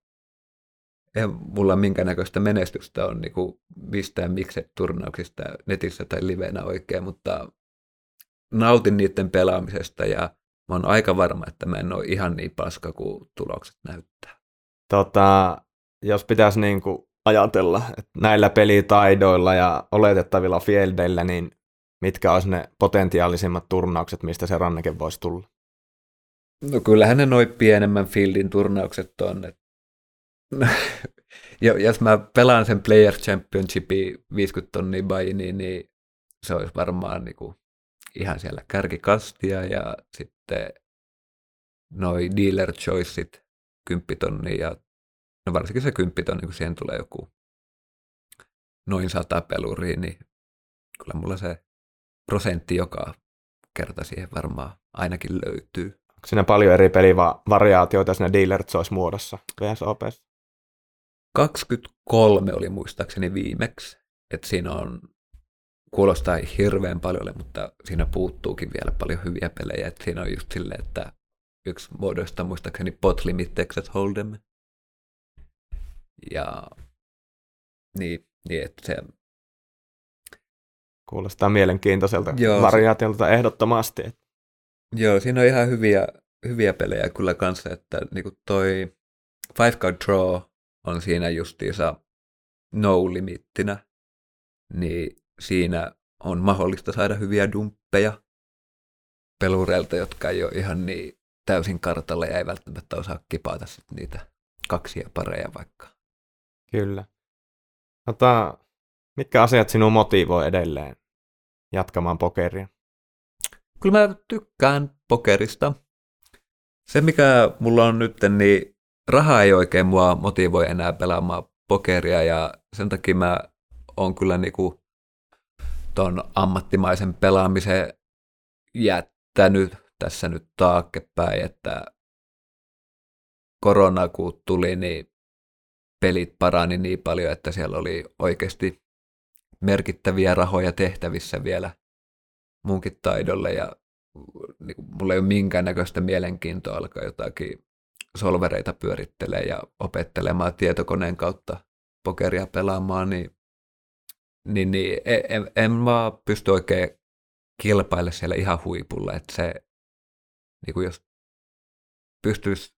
ei mulla minkäännäköistä menestystä on niin kuin mistään mikset turnauksista netissä tai livenä oikein, mutta nautin niiden pelaamisesta ja mä oon aika varma, että mä en ole ihan niin paska kuin tulokset näyttää. Tota, jos pitäisi niin kuin ajatella, että näillä pelitaidoilla ja oletettavilla fieldeillä, niin mitkä olisi ne potentiaalisimmat turnaukset, mistä se ranneke voisi tulla? No kyllähän ne noin pienemmän fieldin turnaukset on. Et... jos mä pelaan sen Player Championshipin 50 tonnia bainiin, niin se olisi varmaan niinku ihan siellä kärkikastia ja sitten noi dealer choiceit 10 tonnia ja no varsinkin se 10 tonni, kun siihen tulee joku noin sata peluria, niin kyllä mulla se prosentti joka kerta siihen varmaan ainakin löytyy. Onko siinä paljon eri pelivariaatioita siinä dealer choice muodossa VSOP? 23 oli muistaakseni viimeksi. Että siinä on, kuulostaa hirveän paljon, mutta siinä puuttuukin vielä paljon hyviä pelejä. Että siinä on just silleen, että yksi muodoista muistaakseni Pot Limit Texas Hold'em. Ja niin, niin että se Kuulostaa mielenkiintoiselta Joo, variaatiolta se... ehdottomasti. Joo, siinä on ihan hyviä, hyviä pelejä kyllä kanssa, että niinku toi Five Card Draw on siinä justiinsa no-limittinä, niin siinä on mahdollista saada hyviä dumppeja pelureilta, jotka ei ole ihan niin täysin kartalle ja ei välttämättä osaa kipata sit niitä kaksia pareja vaikka. Kyllä. Tota, mitkä asiat sinua motivoi edelleen jatkamaan pokeria? Kyllä mä tykkään pokerista. Se, mikä mulla on nyt, niin raha ei oikein mua motivoi enää pelaamaan pokeria ja sen takia mä oon kyllä niinku ton ammattimaisen pelaamisen jättänyt tässä nyt taakkepäin, että korona kun tuli, niin pelit parani niin paljon, että siellä oli oikeasti merkittäviä rahoja tehtävissä vielä munkin taidolle ja niin kuin, mulla ei ole minkäännäköistä mielenkiintoa alkaa jotakin solvereita pyörittelee ja opettelemaan tietokoneen kautta pokeria pelaamaan, niin, niin, niin en, en, mä pysty oikein kilpaille siellä ihan huipulla, että se, niin kuin jos pystyisi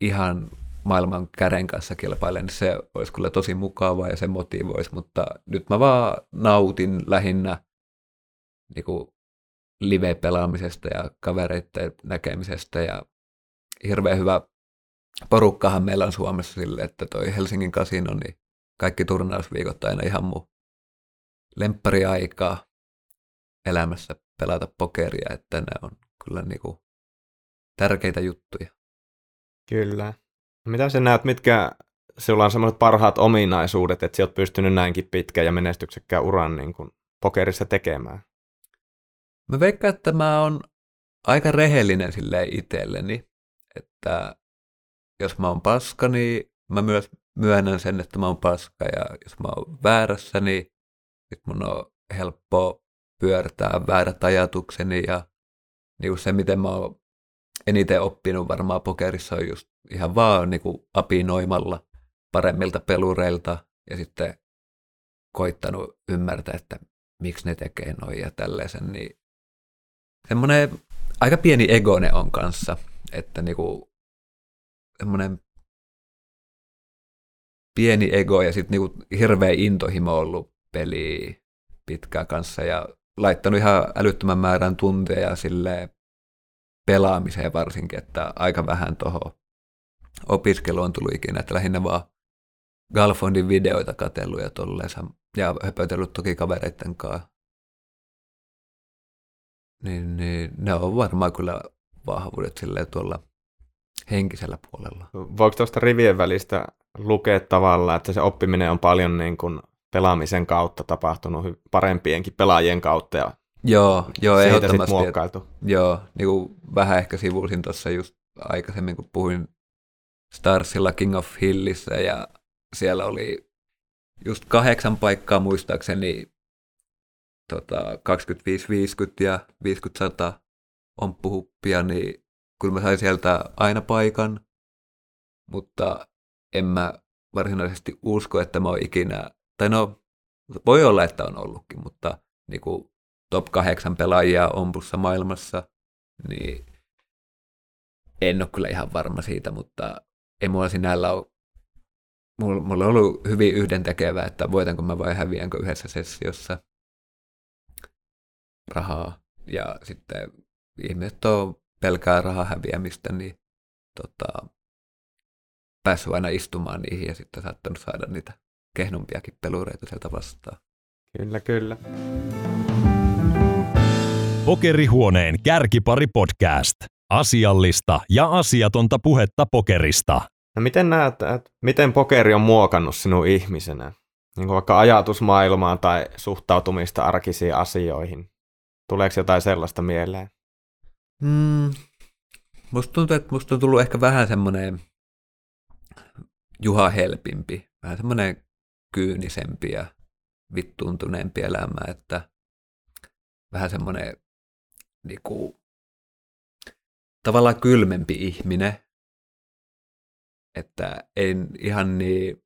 ihan maailman käden kanssa kilpailen, niin se olisi kyllä tosi mukavaa ja se motivoisi, mutta nyt mä vaan nautin lähinnä niin kuin live-pelaamisesta ja kavereiden näkemisestä ja hirveän hyvä porukkahan meillä on Suomessa sille, että toi Helsingin kasino, niin kaikki turnausviikot aina ihan mun lemppariaikaa elämässä pelata pokeria, että ne on kyllä niinku tärkeitä juttuja. Kyllä. Mitä sä näet, mitkä sulla on semmoiset parhaat ominaisuudet, että sä oot pystynyt näinkin pitkän ja menestyksekkään uran niin kuin pokerissa tekemään? Mä veikkaan, että mä oon aika rehellinen sille itselleni, että jos mä oon paska, niin mä myös myönnän sen, että mä oon paska, ja jos mä oon väärässä, niin sit mun on helppo pyörtää väärät ajatukseni, ja niin se, miten mä oon eniten oppinut varmaan pokerissa on just ihan vaan niin kuin apinoimalla paremmilta pelureilta ja sitten koittanut ymmärtää, että miksi ne tekee noin ja tällaisen, niin semmoinen aika pieni ego ne on kanssa, että niinku semmoinen pieni ego ja sitten niinku hirveä intohimo ollut peli pitkään kanssa ja laittanut ihan älyttömän määrän tunteja sille pelaamiseen varsinkin, että aika vähän tuohon opiskeluun tullut ikinä, että lähinnä vaan Galfondin videoita katsellut ja tolleensa, ja höpötellyt toki kavereiden kanssa. Niin, niin ne on varmaan kyllä vahvuudet silleen tuolla henkisellä puolella. Voiko tuosta rivien välistä lukea tavallaan, että se oppiminen on paljon niin kuin pelaamisen kautta tapahtunut parempienkin pelaajien kautta ja joo, joo, siitä ehdottomasti. muokkailtu? joo, niin kuin vähän ehkä sivuusin tuossa just aikaisemmin, kun puhuin Starsilla King of Hillissä ja siellä oli just kahdeksan paikkaa muistaakseni tota, 25-50 ja 50-100 omppuhuppia, niin kyllä mä sain sieltä aina paikan, mutta en mä varsinaisesti usko, että mä oon ikinä, tai no, voi olla, että on ollutkin, mutta niin kuin top 8 pelaajia ompussa maailmassa, niin en ole kyllä ihan varma siitä, mutta ei mulla sinällä ole mulla, mulla on ollut hyvin yhdentekevää, että voitanko mä vai häviänkö yhdessä sessiossa rahaa. Ja sitten ihmiset on pelkää rahaa häviämistä, niin tota, päässyt aina istumaan niihin ja sitten saattanut saada niitä kehnumpiakin pelureita sieltä vastaan. Kyllä, kyllä. Pokerihuoneen kärkipari podcast. Asiallista ja asiatonta puhetta pokerista. No miten näet, että miten pokeri on muokannut sinun ihmisenä? Niin kuin vaikka ajatusmaailmaa tai suhtautumista arkisiin asioihin. Tuleeko jotain sellaista mieleen? Mm, musta tuntuu, että musta on tullut ehkä vähän semmoinen Juha Helpimpi, vähän semmoinen kyynisempi ja vittuuntuneempi elämä, että vähän semmoinen niinku, tavallaan kylmempi ihminen, että en ihan niin,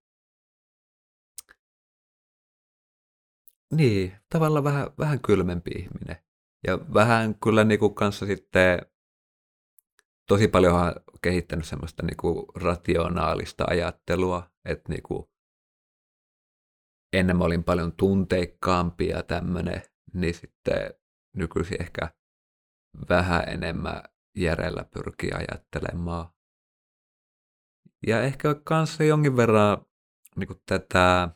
niin tavallaan vähän, vähän kylmempi ihminen. Ja vähän kyllä niin kuin kanssa sitten tosi paljon on kehittänyt semmoista niin kuin rationaalista ajattelua, että niin kuin ennen mä olin paljon tunteikkaampi ja tämmöinen, niin sitten nykyisin ehkä vähän enemmän järjellä pyrkii ajattelemaan. Ja ehkä kanssa jonkin verran niin kuin tätä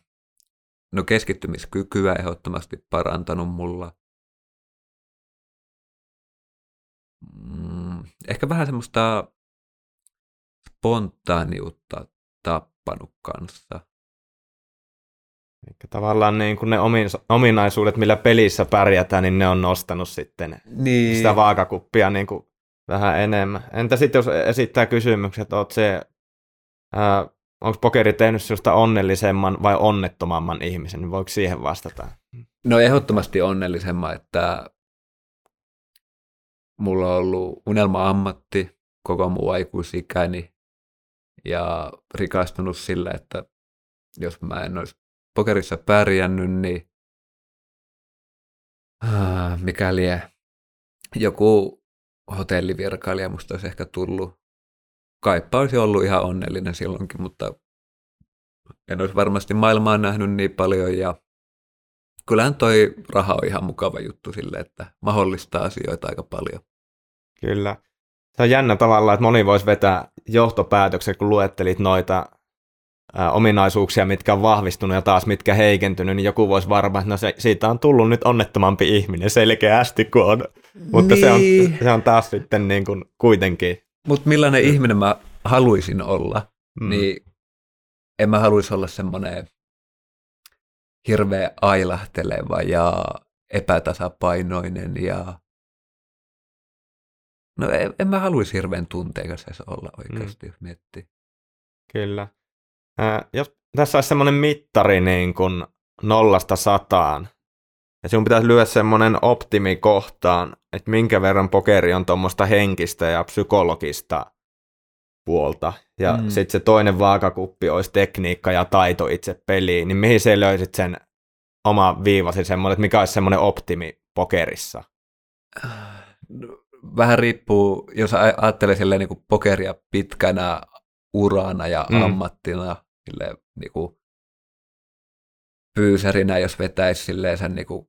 no keskittymiskykyä ehdottomasti parantanut mulla. Mm, ehkä vähän semmoista spontaaniutta tappanut kanssa. Eli tavallaan niin kuin ne ominaisuudet, millä pelissä pärjätään, niin ne on nostanut sitten niin. sitä vaakakuppia niin kuin vähän enemmän. Entä sitten jos esittää kysymykset, että oot se onko pokeri tehnyt sinusta onnellisemman vai onnettomamman ihmisen, niin voiko siihen vastata? No ehdottomasti onnellisemman, että mulla on ollut unelma-ammatti koko muu aikuisikäni ja rikastunut sillä, että jos mä en olisi pokerissa pärjännyt, niin ah, mikäli joku hotellivirkailija musta olisi ehkä tullut kaippa olisi ollut ihan onnellinen silloinkin, mutta en olisi varmasti maailmaa nähnyt niin paljon ja kyllähän toi raha on ihan mukava juttu sille, että mahdollistaa asioita aika paljon. Kyllä. Se on jännä tavalla, että moni voisi vetää johtopäätökset, kun luettelit noita ää, ominaisuuksia, mitkä on vahvistunut ja taas mitkä heikentynyt, niin joku voisi varmaan, että no se, siitä on tullut nyt onnettomampi ihminen selkeästi kuin on. Mutta niin. se, on, niin. se on taas sitten niin kuin kuitenkin Mutta millainen ihminen mä haluaisin olla, Mm. niin en mä haluaisi olla semmoinen hirveä ailahteleva ja epätasapainoinen ja No en, en mä haluaisi hirveän tunteikas edes olla oikeasti, mm. jos miettii. Kyllä. Ää, jos tässä olisi semmoinen mittari niin kuin nollasta sataan, ja sinun pitäisi lyödä semmoinen optimi kohtaan, että minkä verran pokeri on tuommoista henkistä ja psykologista puolta. Ja mm. sitten se toinen vaakakuppi olisi tekniikka ja taito itse peliin, niin mihin se löysit sen oma viivasi semmoinen, että mikä olisi semmoinen optimi pokerissa? No, vähän riippuu, jos ajattelee silleen niin kuin pokeria pitkänä urana ja mm. ammattina, silleen, niin kuin pyysärinä, jos vetäisi silleen sen niin kuin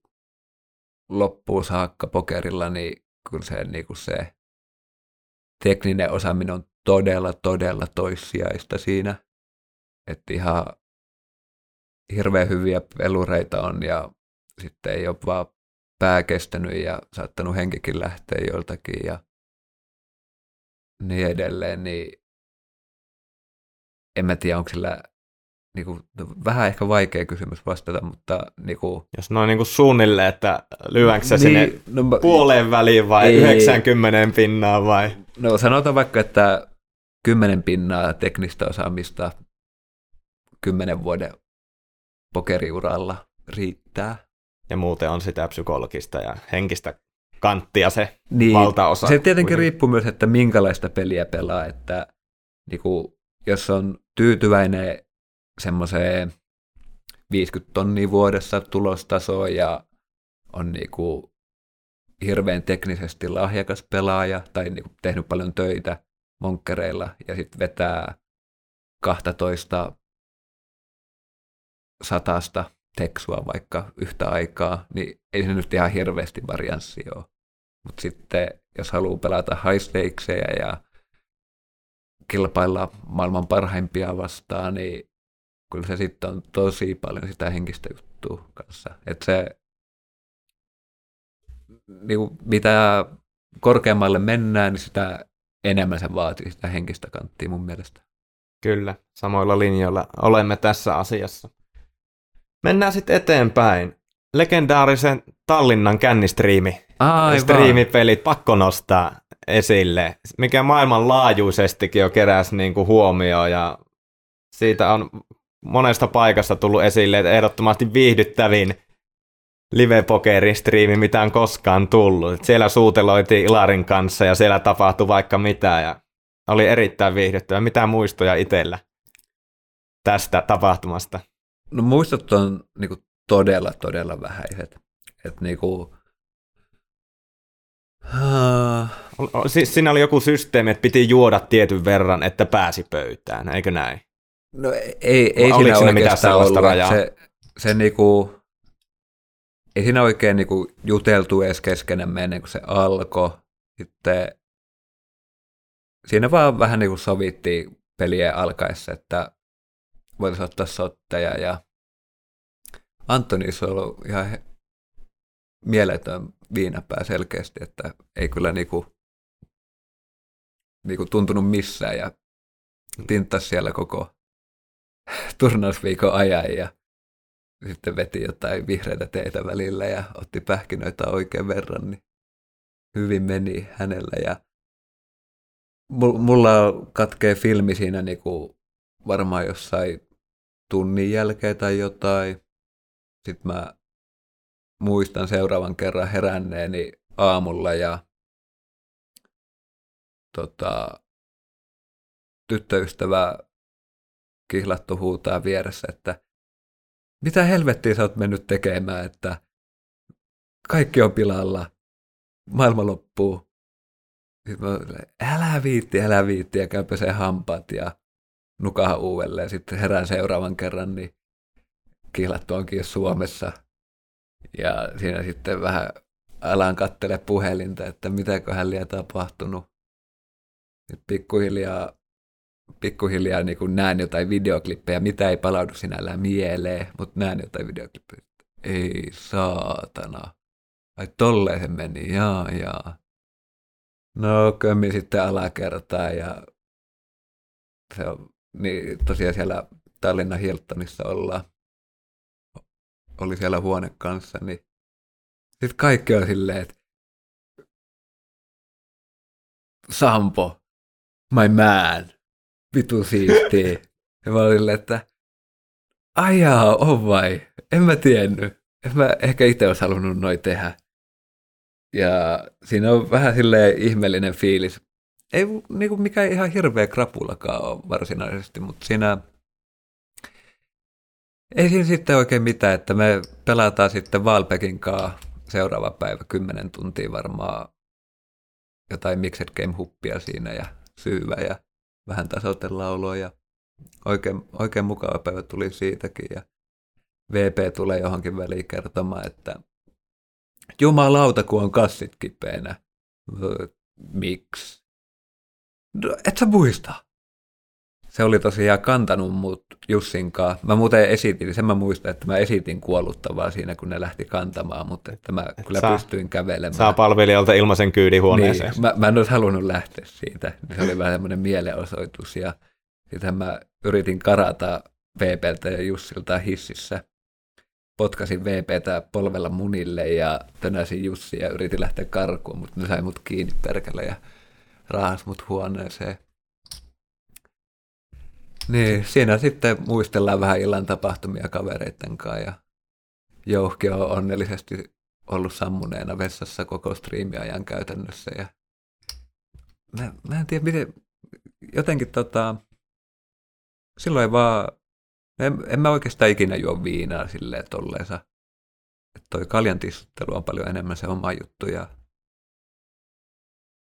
loppuun saakka pokerilla, niin kyllä se, niin kuin se tekninen osaaminen on todella, todella toissijaista siinä. Että ihan hirveän hyviä pelureita on ja sitten ei ole vaan pää kestänyt ja saattanut henkikin lähteä joltakin ja niin edelleen, niin en mä tiedä, onko sillä niin kuin, vähän ehkä vaikea kysymys vastata, mutta niin kuin, Jos noin niin kuin suunnilleen, että lyönkö niin, sinne no, puoleen väliin vai ei, 90 pinnaa vai? No sanotaan vaikka, että 10 pinnaa teknistä osaamista 10 vuoden pokeriuralla riittää. Ja muuten on sitä psykologista ja henkistä kanttia se niin, valtaosa. Se tietenkin kuitenkin. riippuu myös, että minkälaista peliä pelaa, että niin kuin, jos on tyytyväinen semmoiseen 50 tonnia vuodessa tulostasoa ja on niin kuin hirveän teknisesti lahjakas pelaaja tai niin kuin tehnyt paljon töitä monkkereilla ja sitten vetää 12 satasta teksua vaikka yhtä aikaa, niin ei se nyt ihan hirveästi varianssi ole. Mutta sitten jos haluaa pelata high stakesejä ja kilpailla maailman parhaimpia vastaan, niin kyllä se sitten on tosi paljon sitä henkistä juttua kanssa. Että se, niin mitä korkeammalle mennään, niin sitä enemmän se vaatii sitä henkistä kanttia mun mielestä. Kyllä, samoilla linjoilla olemme tässä asiassa. Mennään sitten eteenpäin. Legendaarisen Tallinnan kännistriimi. Striimipelit pakko nostaa esille, mikä maailmanlaajuisestikin jo keräsi niin kuin huomioon ja siitä on monesta paikasta tullut esille, että ehdottomasti viihdyttävin live-pokerin striimi, mitä on koskaan tullut. Et siellä suuteloitiin Ilarin kanssa ja siellä tapahtui vaikka mitä ja oli erittäin viihdyttävä. Mitä muistoja itsellä tästä tapahtumasta? No muistot on niinku todella, todella vähäiset. Et niinku, uh... Siis siinä oli joku systeemi, että piti juoda tietyn verran, että pääsi pöytään, eikö näin? No ei, ei siinä siinä mitään sellaista rajaa? Se, se niinku, ei siinä oikein niinku juteltu edes keskenämme ennen kuin se alkoi. Sitten siinä vaan vähän niinku sovittiin pelien alkaessa, että voitaisiin ottaa sotteja ja Antoni on ollut ihan mieletön viinapää selkeästi, että ei kyllä niinku, niinku tuntunut missään ja tinttasi siellä koko turnausviikon ajan ja sitten veti jotain vihreitä teitä välillä ja otti pähkinöitä oikein verran, niin hyvin meni hänellä ja mulla katkee filmi siinä niinku varmaan jossain tunnin jälkeen tai jotain. Sitten mä muistan seuraavan kerran heränneeni aamulla ja tota, tyttöystävä kihlattu huutaa vieressä, että mitä helvettiä sä oot mennyt tekemään, että kaikki on pilalla, maailma loppuu. Sitten mä, älä viitti, älä viitti, ja käy pesee hampaat ja nukaha uudelleen. Sitten herään seuraavan kerran, niin kihlattu onkin Suomessa. Ja siinä sitten vähän alan kattele puhelinta, että mitäköhän liian tapahtunut. Sitten pikkuhiljaa pikkuhiljaa niin kuin näen jotain videoklippejä, mitä ei palaudu sinällään mieleen, mutta näen jotain videoklippejä. Ei saatana. Ai tolleen se meni, jaa jaa. No kömmi sitten alakertaa ja se on, niin tosiaan siellä Tallinnan Hiltonissa ollaan. Oli siellä huone kanssa, niin sitten kaikki on silleen, että Sampo, my man, vitu siistiä. Ja mä olin että ajaa, on vai? En mä tiennyt. En mä ehkä itse olisi halunnut noin tehdä. Ja siinä on vähän silleen ihmeellinen fiilis. Ei niinku mikään ihan hirveä krapulakaan ole varsinaisesti, mutta siinä ei siinä sitten oikein mitään, että me pelataan sitten Valpekin kanssa seuraava päivä 10 tuntia varmaan jotain Mixed Game-huppia siinä ja syyvä ja vähän tasoitelaulua ja oikein, oikein mukava päivä tuli siitäkin ja VP tulee johonkin väliin kertomaan, että jumalauta, kun on kassit kipeänä. Miksi? No, et sä muista. Se oli tosiaan kantanut mut Jussinkaan. Mä muuten esitin, sen mä muistan, että mä esitin kuoluttavaa siinä, kun ne lähti kantamaan, mutta että mä Et kyllä saa, pystyin kävelemään. Saa palvelijalta ilmaisen kyydin huoneeseen. Niin, mä, mä en olisi halunnut lähteä siitä. Se oli vähän semmoinen mielenosoitus ja sitten mä yritin karata VPltä ja Jussilta hississä. Potkasin VPtä polvella munille ja tönäsin Jussi ja yritin lähteä karkuun, mutta ne sai mut kiinni perkele ja rahas mut huoneeseen. Niin, siinä sitten muistellaan vähän illan tapahtumia kavereiden kanssa ja Jouhki on onnellisesti ollut sammuneena vessassa koko striimiajan käytännössä ja mä, mä en tiedä miten, jotenkin tota, silloin vaan, en, en mä oikeastaan ikinä juo viinaa silleen tolleensa. Että toi kaljan on paljon enemmän se oma juttu ja,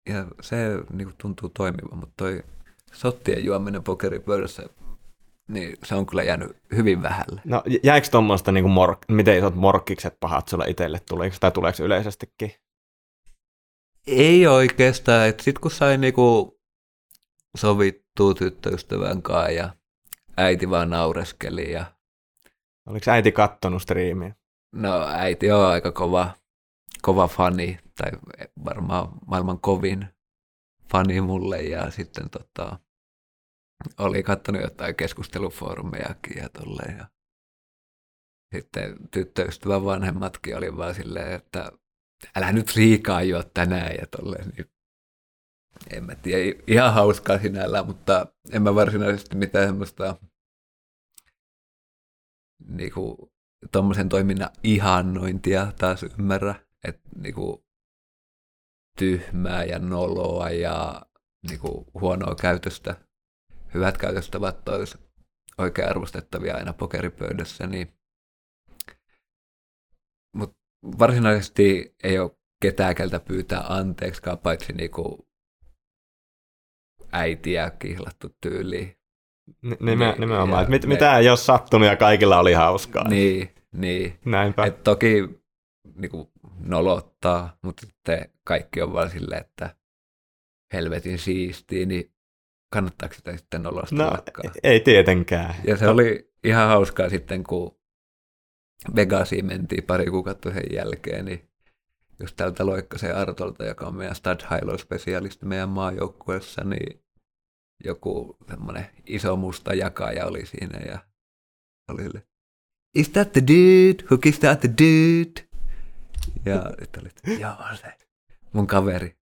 ja se niin kuin, tuntuu toimivan, mutta toi sottien juominen pokeripöydässä, niin se on kyllä jäänyt hyvin vähälle. No jäikö tuommoista, niin mor- miten isot morkkikset pahat sulle itselle tuli, tai tuleeko yleisestikin? Ei oikeastaan, että sitten kun sai niinku sovittua tyttöystävän kanssa ja äiti vaan naureskeli. Ja... Oliko äiti kattonut striimiä? No äiti on aika kova, kova fani, tai varmaan maailman kovin fani mulle, ja sitten tota, oli kattonut jotain keskustelufoorumejakin ja tolleen. Ja sitten tyttöystävän vanhemmatkin oli vaan silleen, että älä nyt riikaa juo tänään ja tolleen. Niin en mä tiedä, ihan hauskaa sinällään, mutta en mä varsinaisesti mitään semmoista niinku, tuommoisen toiminnan ihannointia taas ymmärrä, että niinku, tyhmää ja noloa ja niinku, huonoa käytöstä. Hyvät käytöstavat olisi oikein arvostettavia aina pokeripöydässä, niin mutta varsinaisesti ei ole ketään, keltä pyytää anteeksi, paitsi niinku äitiä kihlattu tyyliin. Nime, nimenomaan, että mit, ne, mitä ei ole sattunut ja kaikilla oli hauskaa. Niin, niin. Näinpä. Et toki niin kuin, nolottaa, mutta sitten kaikki on vaan silleen, että helvetin siistiä, niin kannattaako sitä sitten nolosta No vaikka? ei tietenkään. Ja se oli ihan hauskaa sitten, kun Vegasiin mentiin pari kuukautta sen jälkeen, niin just tältä Loikkasen Artolta, joka on meidän Stud Hilo-spesialisti meidän maajoukkueessa, niin joku semmoinen iso musta jakaja oli siinä ja oli sille, Is that the dude? Who is that the dude? Ja sitten oli, joo se, mun kaveri.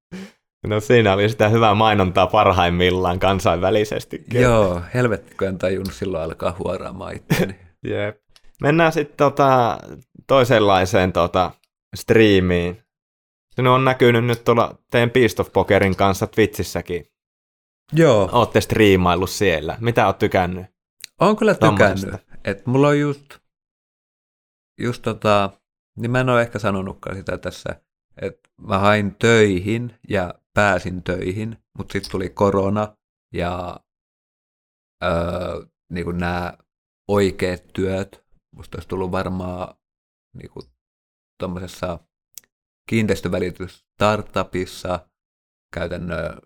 No siinä oli sitä hyvää mainontaa parhaimmillaan kansainvälisesti. Joo, helvetti, kun en tajunnut silloin alkaa huoraamaan itseäni. Jep. Mennään sitten tota, toisenlaiseen tota, striimiin. Se on näkynyt nyt tuolla teidän Beast of Pokerin kanssa Twitchissäkin. Joo. Ootte striimaillut siellä. Mitä oot tykännyt? Oon kyllä tykännyt. Et mulla on just, just tota, niin mä en ole ehkä sanonutkaan sitä tässä, että mä hain töihin ja pääsin töihin, mutta sitten tuli korona ja öö, niin kuin nämä oikeat työt, musta olisi tullut varmaan niin kuin tuommoisessa kiinteistövälitys startupissa käytännön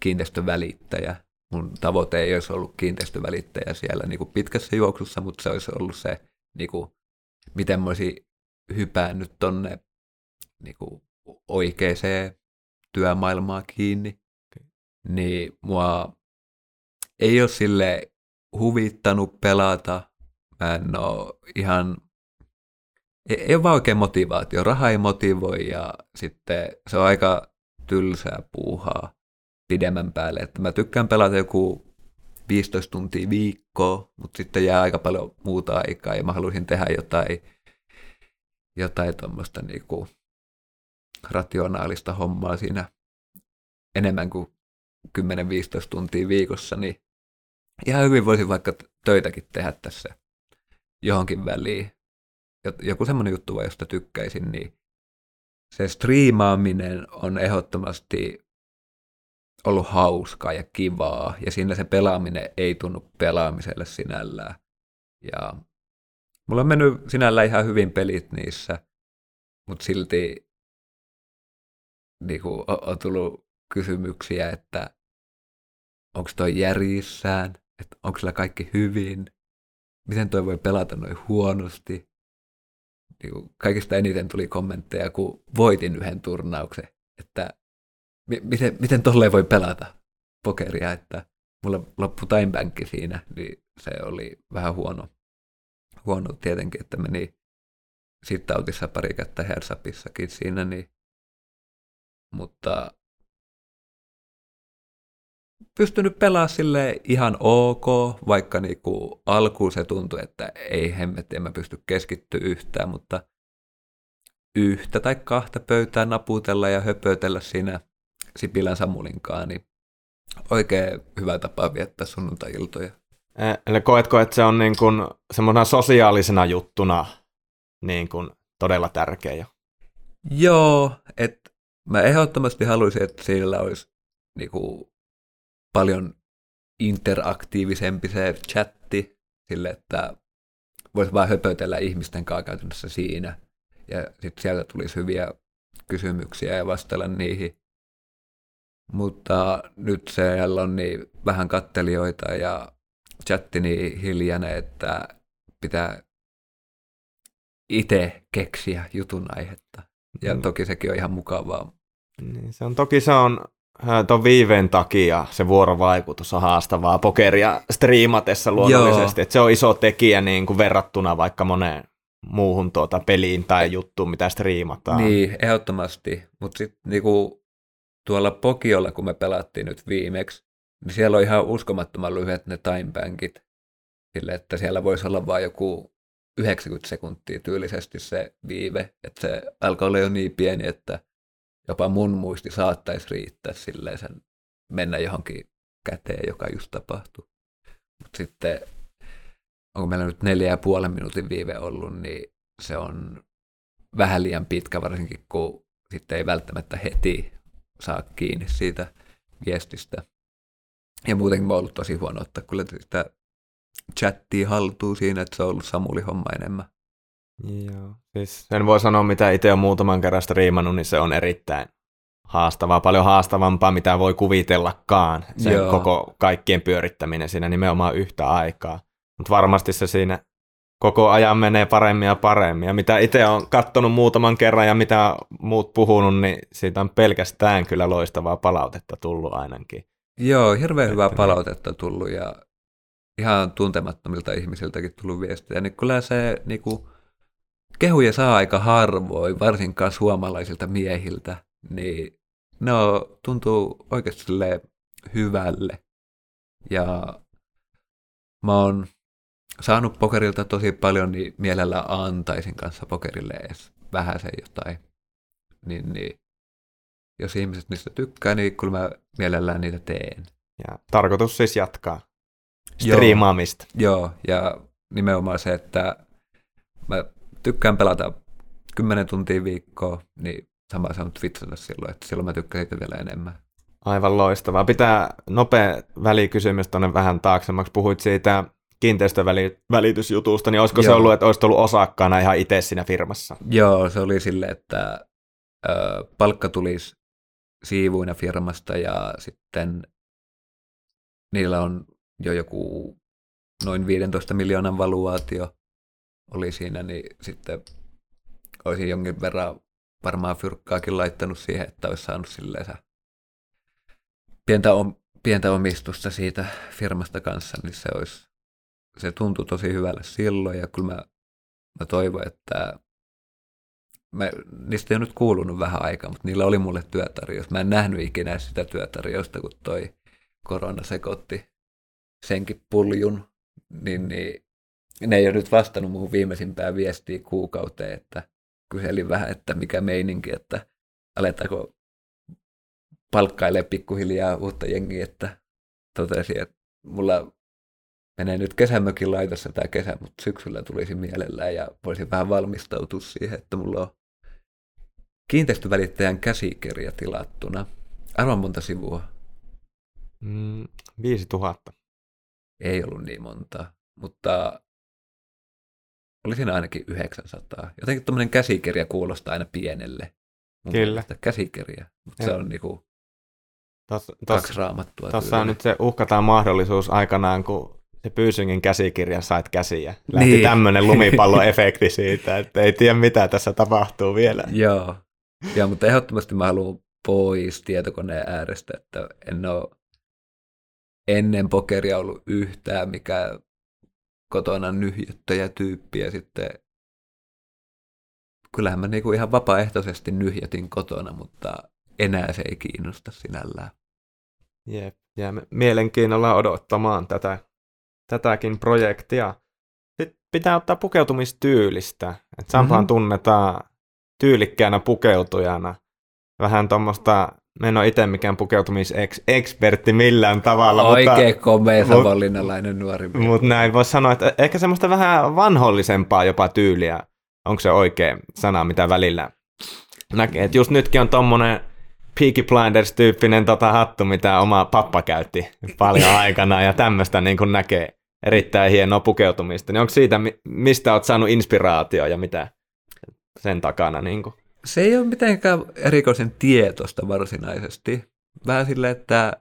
kiinteistövälittäjä. Mun tavoite ei olisi ollut kiinteistövälittäjä siellä niin kuin pitkässä juoksussa, mutta se olisi ollut se, niin kuin, miten mä olisin hypännyt tonne niin kuin oikeaan työmaailmaa kiinni, niin mua ei ole sille huvittanut pelata. Mä en ole ihan, ei, ei ole vaan oikein motivaatio. Raha ei motivoi ja sitten se on aika tylsää puuhaa pidemmän päälle. Että mä tykkään pelata joku 15 tuntia viikkoa, mutta sitten jää aika paljon muuta aikaa ja mä haluaisin tehdä jotain, jotain tuommoista niinku rationaalista hommaa siinä enemmän kuin 10-15 tuntia viikossa, niin ihan hyvin voisin vaikka töitäkin tehdä tässä johonkin väliin. Joku semmoinen juttu, josta tykkäisin, niin se striimaaminen on ehdottomasti ollut hauskaa ja kivaa, ja siinä se pelaaminen ei tunnu pelaamiselle sinällään. Ja mulla on mennyt sinällään ihan hyvin pelit niissä, mutta silti niin kuin, on, on tullut kysymyksiä, että onko toi järjissään, että onko sillä kaikki hyvin, miten toi voi pelata noin huonosti. Niin kuin kaikista eniten tuli kommentteja, kun voitin yhden turnauksen, että miten, miten tolleen voi pelata pokeria, että mulla loppui timebankki siinä, niin se oli vähän huono. Huono tietenkin, että meni sittautissa pari kättä hersapissakin siinä, niin, mutta pystynyt pelaamaan sille ihan ok, vaikka niinku alkuun se tuntui, että ei hemmetti, en mä pysty keskittyä yhtään, mutta yhtä tai kahta pöytää naputella ja höpötellä siinä Sipilän Samulinkaan, niin oikein hyvä tapa viettää sunnuntai-iltoja. Eli koetko, että se on niin kuin semmoisena sosiaalisena juttuna niin kuin todella tärkeä jo? Joo, että mä ehdottomasti haluaisin, että sillä olisi niin kuin paljon interaktiivisempi se chatti, sille, että voisi vaan höpötellä ihmisten kanssa käytännössä siinä. Ja sitten sieltä tulisi hyviä kysymyksiä ja vastella niihin. Mutta nyt siellä on niin vähän kattelijoita ja chatti niin hiljainen, että pitää itse keksiä jutun aihetta. Ja mm. toki sekin on ihan mukavaa. Niin, se on, toki se on tuon viiveen takia se vuorovaikutus on haastavaa pokeria striimatessa luonnollisesti. Että se on iso tekijä niin kuin verrattuna vaikka moneen muuhun tuota peliin tai juttuun, mitä striimataan. Niin, ehdottomasti. Mutta sitten niinku, tuolla Pokiolla, kun me pelattiin nyt viimeksi, niin siellä on ihan uskomattoman lyhyet ne timebankit. Sille, että siellä voisi olla vain joku 90 sekuntia tyylisesti se viive, että se alkaa olla jo niin pieni, että jopa mun muisti saattaisi riittää silleen sen mennä johonkin käteen, joka just tapahtui. Mutta sitten, onko meillä nyt neljä ja puolen minuutin viive ollut, niin se on vähän liian pitkä, varsinkin kun sitten ei välttämättä heti saa kiinni siitä viestistä. Ja muutenkin mä oon ollut tosi huono ottaa kyllä sitä chattia haltuun siinä, että se on ollut Samuli homma enemmän. Joo. Siis sen voi sanoa, mitä itse on muutaman kerran striimannut, niin se on erittäin haastavaa, paljon haastavampaa, mitä voi kuvitellakaan, sen Joo. koko kaikkien pyörittäminen siinä nimenomaan yhtä aikaa. Mutta varmasti se siinä koko ajan menee paremmin ja paremmin. Ja mitä itse on katsonut muutaman kerran ja mitä muut puhunut, niin siitä on pelkästään kyllä loistavaa palautetta tullut ainakin. Joo, hirveän hyvää palautetta tullut ja ihan tuntemattomilta ihmisiltäkin tullut viestiä. Niin kyllä se niin kuin, kehuja saa aika harvoin, varsinkaan suomalaisilta miehiltä, niin ne on, tuntuu oikeasti hyvälle. Ja mä oon saanut pokerilta tosi paljon, niin mielellä antaisin kanssa pokerille edes vähän se jotain. Niin, niin, jos ihmiset niistä tykkää, niin kyllä mä mielellään niitä teen. Ja tarkoitus siis jatkaa striimaamista. Joo, joo, ja nimenomaan se, että mä tykkään pelata 10 tuntia viikkoa, niin sama se on Twitchillä silloin, että silloin mä tykkään siitä vielä enemmän. Aivan loistavaa. Pitää nopea välikysymys tuonne vähän taaksemmaksi. Puhuit siitä kiinteistövälitysjutusta, niin olisiko Joo. se ollut, että olisit ollut osakkaana ihan itse siinä firmassa? Joo, se oli sille, että ö, palkka tulisi siivuina firmasta ja sitten niillä on jo joku noin 15 miljoonan valuaatio oli siinä, niin sitten olisin jonkin verran varmaan fyrkkaakin laittanut siihen, että olisi saanut silleen pientä, om, pientä omistusta siitä firmasta kanssa, niin se olisi, se tuntui tosi hyvälle silloin ja kyllä mä, mä toivon, että mä, niistä ei ole nyt kuulunut vähän aikaa, mutta niillä oli mulle työtarjous. Mä en nähnyt ikinä sitä työtarjousta, kun toi korona sekoitti senkin puljun, niin, niin ne ei ole nyt vastannut muuhun viimeisimpään viestiin kuukauteen, että kyselin vähän, että mikä meininki, että aletaanko palkkailee pikkuhiljaa uutta jengiä, että totesin, että mulla menee nyt kesämökin laitossa tämä kesä, mutta syksyllä tulisi mielellään ja voisin vähän valmistautua siihen, että mulla on kiinteistövälittäjän käsikirja tilattuna. Arvan monta sivua. Mm, 5000. Ei ollut niin monta, mutta oli siinä ainakin 900. Jotenkin tuommoinen käsikirja kuulostaa aina pienelle. Kyllä. Käsikirja, mutta se on niinku Tossa, kaksi raamattua. Tuossa on nyt se uhkataan mahdollisuus aikanaan, kun se Pyysyngin käsikirja sait käsiä. Lähti niin. tämmöinen lumipalloefekti siitä, että ei tiedä mitä tässä tapahtuu vielä. Joo, ja, mutta ehdottomasti mä haluan pois tietokoneen äärestä, että en ole ennen pokeria ollut yhtään mikä kotona nyhjättäjä tyyppi ja sitten kyllähän mä niinku ihan vapaaehtoisesti nyhjätin kotona, mutta enää se ei kiinnosta sinällään. Jep, jäämme mielenkiinnolla odottamaan tätä, tätäkin projektia. Sitten pitää ottaa pukeutumistyylistä. Et Sampaan mm-hmm. tunnetaan tyylikkäänä pukeutujana. Vähän tuommoista, mä en ole itse mikään pukeutumisekspertti millään tavalla. Oikein mutta, komea savonlinnalainen nuori. Mutta näin voisi sanoa, että ehkä semmoista vähän vanhollisempaa jopa tyyliä. Onko se oikea sana, mitä välillä näkee. Et just nytkin on tommonen Peaky Blinders-tyyppinen tota hattu, mitä oma pappa käytti paljon aikana ja tämmöistä niin näkee erittäin hienoa pukeutumista. Niin onko siitä, mistä olet saanut inspiraatio ja mitä sen takana? Niin kuin? Se ei ole mitenkään erikoisen tietosta varsinaisesti. Vähän sille, että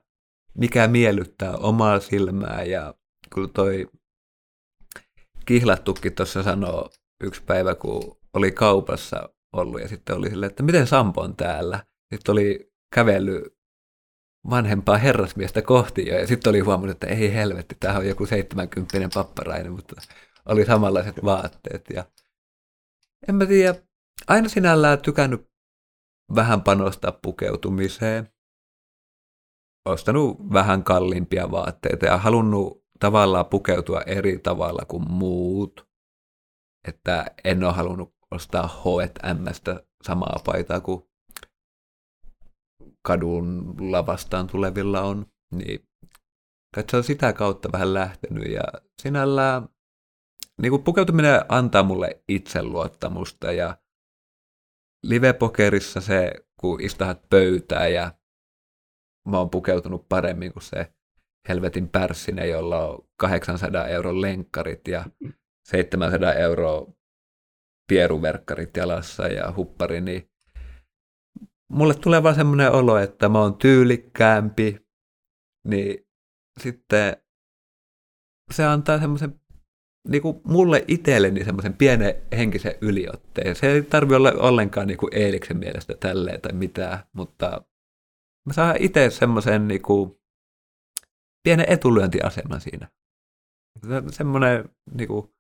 mikä miellyttää omaa silmää ja kyllä toi kihlattukin tuossa sanoo yksi päivä, kun oli kaupassa ollut ja sitten oli silleen, että miten Sampo on täällä? Sitten oli kävellyt vanhempaa herrasmiestä kohti jo, ja sitten oli huomannut, että ei helvetti, tämä on joku 70 papparainen, mutta oli samanlaiset vaatteet. Ja en mä tiedä, aina sinällään tykännyt vähän panostaa pukeutumiseen. Ostanut vähän kalliimpia vaatteita ja halunnut tavallaan pukeutua eri tavalla kuin muut. Että en ole halunnut ostaa H&Mstä samaa paitaa kuin kadun lavastaan tulevilla on. Niin se on sitä kautta vähän lähtenyt ja sinällään niin kuin pukeutuminen antaa mulle itseluottamusta ja livepokerissa se, kun istahat pöytää ja mä oon pukeutunut paremmin kuin se helvetin pärssinen, jolla on 800 euron lenkkarit ja 700 euroa pieruverkkarit jalassa ja huppari, niin mulle tulee vaan semmoinen olo, että mä oon tyylikkäämpi, niin sitten se antaa semmoisen niin kuin mulle itselleni semmoisen pienen henkisen yliotteen. Se ei tarvi olla ollenkaan niin kuin Eeliksen mielestä tälleen tai mitään, mutta mä saan itse semmoisen niin kuin pienen etulyöntiaseman siinä. Semmoinen niin kuin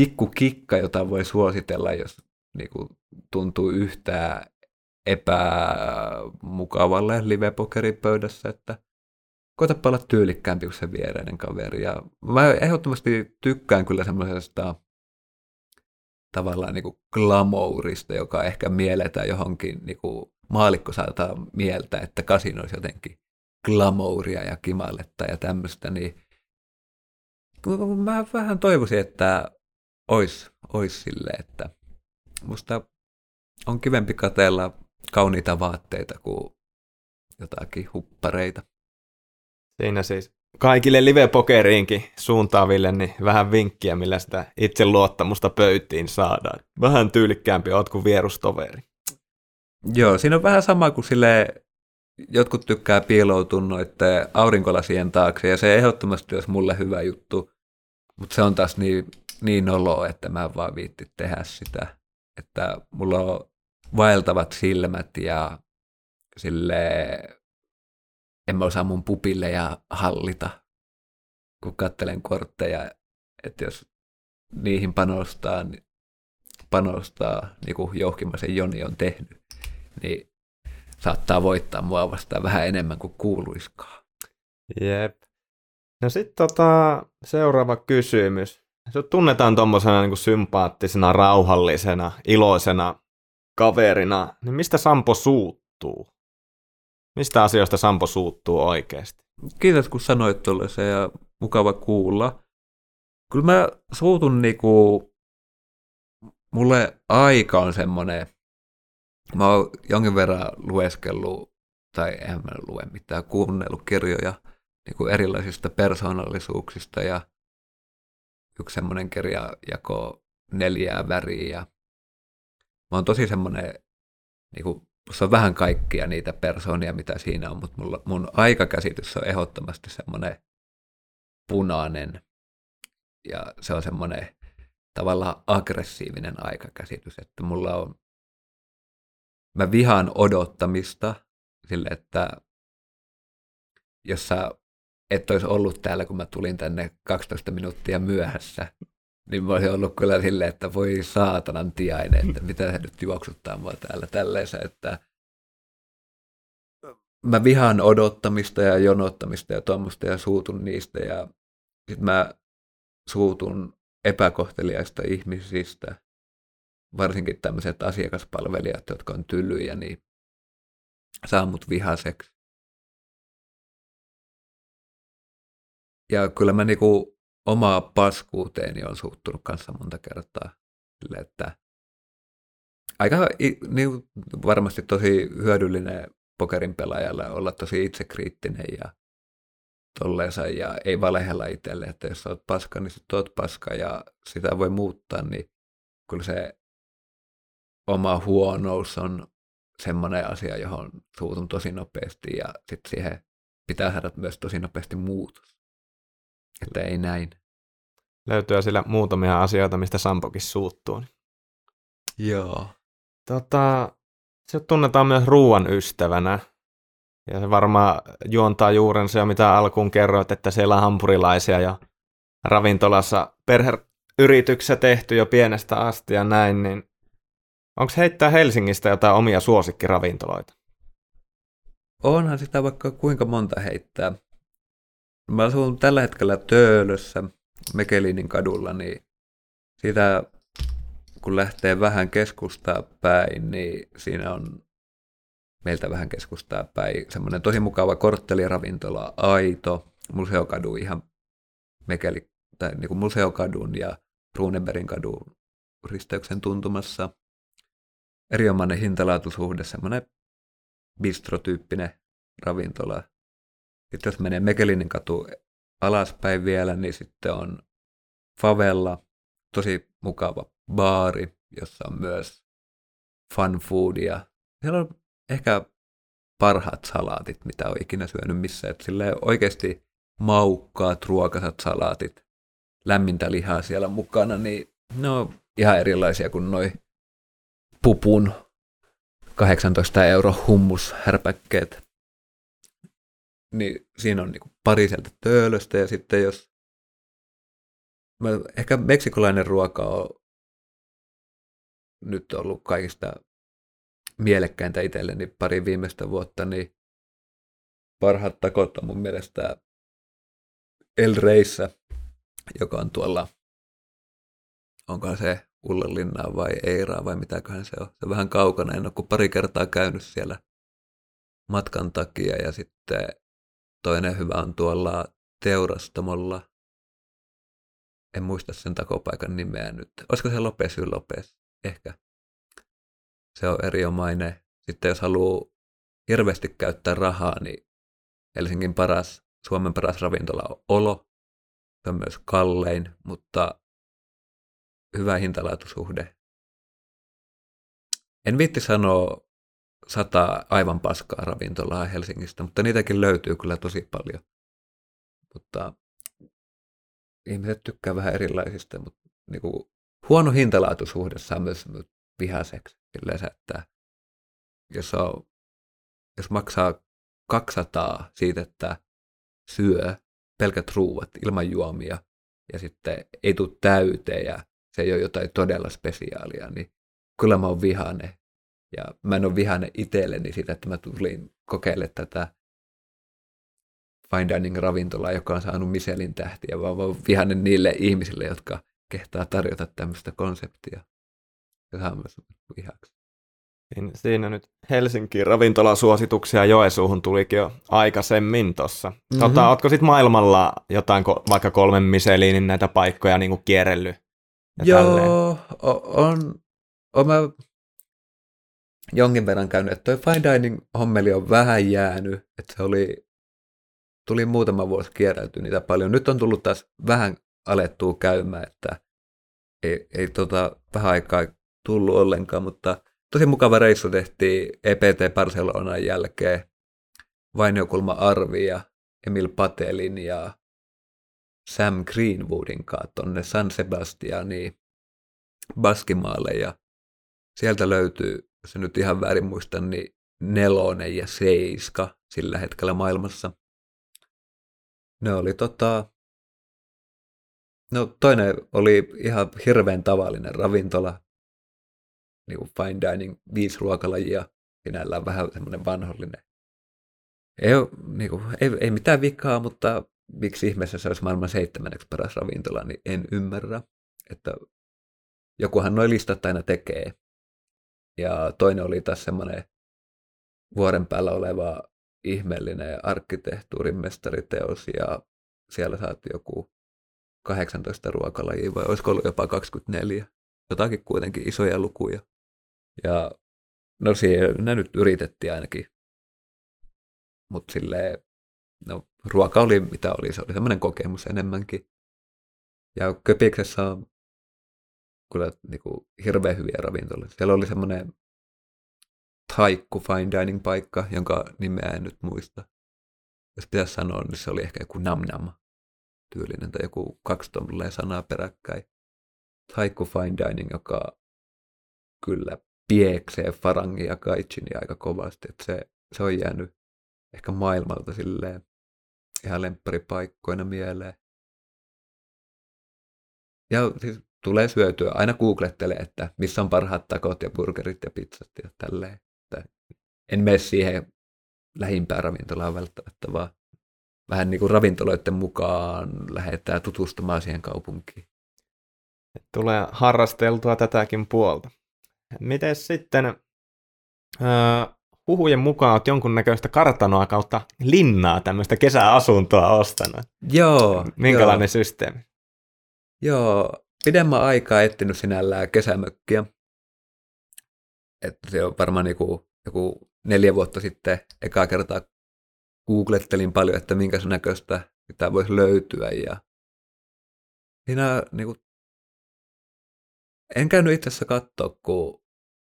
pikku kikka, jota voi suositella, jos niin kuin tuntuu yhtään epämukavalle live-pokeripöydässä, että koetapa olla tyylikkäämpi kuin se viereinen kaveri. Ja mä ehdottomasti tykkään kyllä semmoisesta tavallaan niin glamourista, joka ehkä mielletään johonkin, niin maalikko saattaa mieltä, että kasin olisi jotenkin glamouria ja kimalletta ja tämmöistä, niin mä vähän toivoisin, että olisi ois sille, että musta on kivempi katella kauniita vaatteita kuin jotakin huppareita. Siinä siis kaikille live-pokeriinkin suuntaaville niin vähän vinkkiä, millä sitä itse luottamusta pöytiin saadaan. Vähän tyylikkäämpi oot kuin vierustoveri. Joo, siinä on vähän sama kuin sille jotkut tykkää piiloutua noiden aurinkolasien taakse, ja se ehdottomasti olisi mulle hyvä juttu, mutta se on taas niin, niin olo, että mä en vaan viitti tehdä sitä. Että mulla on vaeltavat silmät ja sille en mä osaa mun pupille ja hallita, kun kattelen kortteja, että jos niihin panostaa, niin panostaa, niin kuin Jouhkimaisen Joni on tehnyt, niin saattaa voittaa mua vastaan vähän enemmän kuin kuuluiskaan. Jep. No sitten tota, seuraava kysymys. Sut tunnetaan tuommoisena niin sympaattisena, rauhallisena, iloisena kaverina, niin mistä Sampo suuttuu? Mistä asioista Sampo suuttuu oikeasti? Kiitos kun sanoit se ja mukava kuulla. Kyllä mä suutun niinku, mulle aika on semmoinen, mä oon jonkin verran lueskellut, tai en mä lue mitään, kuunnellut kirjoja niinku erilaisista persoonallisuuksista ja yksi semmoinen kirja jako neljää väriä. Mä oon tosi semmoinen, niinku, se on vähän kaikkia niitä persoonia, mitä siinä on, mutta mulla, mun aikakäsitys on ehdottomasti semmoinen punainen. Ja se on semmoinen tavallaan aggressiivinen aikakäsitys, että mulla on, mä vihaan odottamista sille, että jos sä et olisi ollut täällä, kun mä tulin tänne 12 minuuttia myöhässä, niin mä olisin ollut kyllä silleen, että voi saatanan tiainen, että mitä se nyt juoksuttaa mua täällä tälleensä, että mä vihaan odottamista ja jonottamista ja tuommoista ja suutun niistä ja sitten mä suutun epäkohteliaista ihmisistä, varsinkin tämmöiset asiakaspalvelijat, jotka on tylyjä, niin saa mut vihaseksi. Ja kyllä mä niinku omaa paskuuteeni on suuttunut kanssa monta kertaa. Sille, että aika niin varmasti tosi hyödyllinen pokerin pelaajalle olla tosi itsekriittinen ja tolleensa ja ei valehella itselle, että jos olet paska, niin sitten olet paska ja sitä voi muuttaa, niin kyllä se oma huonous on semmoinen asia, johon suutun tosi nopeasti ja sitten siihen pitää saada myös tosi nopeasti muutos. Että ei näin. Löytyy sillä muutamia asioita, mistä Sampokin suuttuu. Joo. Tota, se tunnetaan myös ruoan ystävänä. Ja se varmaan juontaa juurensa ja mitä alkuun kerroit, että siellä on hampurilaisia ja ravintolassa perheyrityksessä tehty jo pienestä asti ja näin, niin onko heittää Helsingistä jotain omia suosikkiravintoloita? Onhan sitä vaikka kuinka monta heittää. Mä asun tällä hetkellä Töölössä, Mekelinin kadulla, niin siitä kun lähtee vähän keskustaa päin, niin siinä on meiltä vähän keskustaa päin semmoinen tosi mukava kortteliravintola, Aito, Museokadu ihan Mekeli, tai niin kuin Museokadun ja Runeberin kadun risteyksen tuntumassa. Erinomainen hintalaatusuhde, semmoinen bistrotyyppinen ravintola. Sitten jos menee Mekelinin katu alaspäin vielä, niin sitten on Favella, tosi mukava baari, jossa on myös fun foodia. Siellä on ehkä parhaat salaatit, mitä on ikinä syönyt missään. Että oikeasti maukkaat, ruokasat salaatit, lämmintä lihaa siellä mukana, niin ne on ihan erilaisia kuin noi pupun 18 euro hummushärpäkkeet niin siinä on niin pari sieltä töölöstä ja sitten jos mä, ehkä meksikolainen ruoka on nyt ollut kaikista mielekkäintä itselleni pari viimeistä vuotta, niin parhaat takot on mun mielestä El Reissä, joka on tuolla, onko se Ullanlinnaa vai Eiraa vai mitäköhän se on. Se on vähän kaukana, en ole kuin pari kertaa käynyt siellä matkan takia ja sitten Toinen hyvä on tuolla teurastamolla. En muista sen takopaikan nimeä nyt. Olisiko se Lopes Lopes? Ehkä. Se on erinomainen. Sitten jos haluaa hirveästi käyttää rahaa, niin Helsingin paras, Suomen paras ravintola on Olo. Se on myös kallein, mutta hyvä hintalaatusuhde. En viitti sanoa sata aivan paskaa ravintolaa Helsingistä, mutta niitäkin löytyy kyllä tosi paljon. Mutta ihmiset tykkää vähän erilaisista, mutta niin kuin huono hintalaatuisuhde saa myös vihaseksi. Yleensä, että jos, on, jos maksaa 200 siitä, että syö pelkät ruuat ilman juomia ja sitten ei tule täyteen ja se ei ole jotain todella spesiaalia, niin kyllä mä oon vihane. Ja mä en ole vihane itselleni siitä, että mä tulin kokeilemaan tätä fine dining ravintolaa, joka on saanut Michelin tähtiä, vaan mä oon vihane niille ihmisille, jotka kehtaa tarjota tämmöistä konseptia. Ja vihaksi. Siinä nyt Helsinkiin ravintolasuosituksia Joesuuhun tulikin jo aikaisemmin tuossa. Mm-hmm. Tota, ootko sitten maailmalla jotain, vaikka kolmen Michelinin näitä paikkoja niin kuin kierrellyt? Joo, on, on mä jonkin verran käynyt, että toi fine dining hommeli on vähän jäänyt, että se oli, tuli muutama vuosi kierrelty niitä paljon. Nyt on tullut taas vähän alettua käymään, että ei, ei tota, vähän aikaa tullut ollenkaan, mutta tosi mukava reissu tehtiin EPT Barcelonan jälkeen. Vainiokulma Arvi ja Emil Patelin ja Sam Greenwoodin kanssa tonne San Sebastianiin Baskimaalle ja sieltä löytyy, jos nyt ihan väärin muistan, niin nelonen ja seiska sillä hetkellä maailmassa. Ne oli tota, no toinen oli ihan hirveän tavallinen ravintola, niin kuin fine dining, viisi ruokalajia, sinällään vähän semmoinen vanhollinen. Ei, niin kuin, ei, ei mitään vikaa, mutta miksi ihmeessä se olisi maailman seitsemänneksi paras ravintola, niin en ymmärrä. Että jokuhan noin listat aina tekee. Ja toinen oli taas semmoinen vuoren päällä oleva ihmeellinen arkkitehtuurin mestariteos ja siellä saatiin joku 18 ruokalajia vai olisiko ollut jopa 24. Jotakin kuitenkin isoja lukuja. Ja no siinä nyt yritettiin ainakin. Mutta silleen, no ruoka oli mitä oli, se oli semmoinen kokemus enemmänkin. Ja Köpiksessä on kyllä niin kuin, hirveän hyviä ravintoloita. Siellä oli semmoinen Taikku fine dining paikka, jonka nimeä en nyt muista. Jos pitäisi sanoa, niin se oli ehkä joku namnam tyylinen tai joku kaksi sanaa peräkkäin. Taikku fine dining, joka kyllä pieksee Farangi ja Kaitsini aika kovasti. Että se, se on jäänyt ehkä maailmalta silleen ihan lempparipaikkoina mieleen. Ja siis tulee syötyä. Aina googlettelee, että missä on parhaat takot ja burgerit ja pizzat ja tälleen. Että en mene siihen lähimpään ravintolaan välttämättä, vaan vähän niin kuin ravintoloiden mukaan lähdetään tutustumaan siihen kaupunkiin. Tulee harrasteltua tätäkin puolta. Miten sitten öö, huhujen mukaan olet jonkunnäköistä kartanoa kautta linnaa, tämmöistä kesäasuntoa ostanut? Joo. Minkälainen joo. systeemi? Joo, pidemmän aikaa etsinyt sinällään kesämökkiä. Että se on varmaan joku, joku neljä vuotta sitten ekaa kertaa googlettelin paljon, että minkä näköistä tämä voisi löytyä. Ja siinä niin kuin, en käynyt itse asiassa katsoa, kun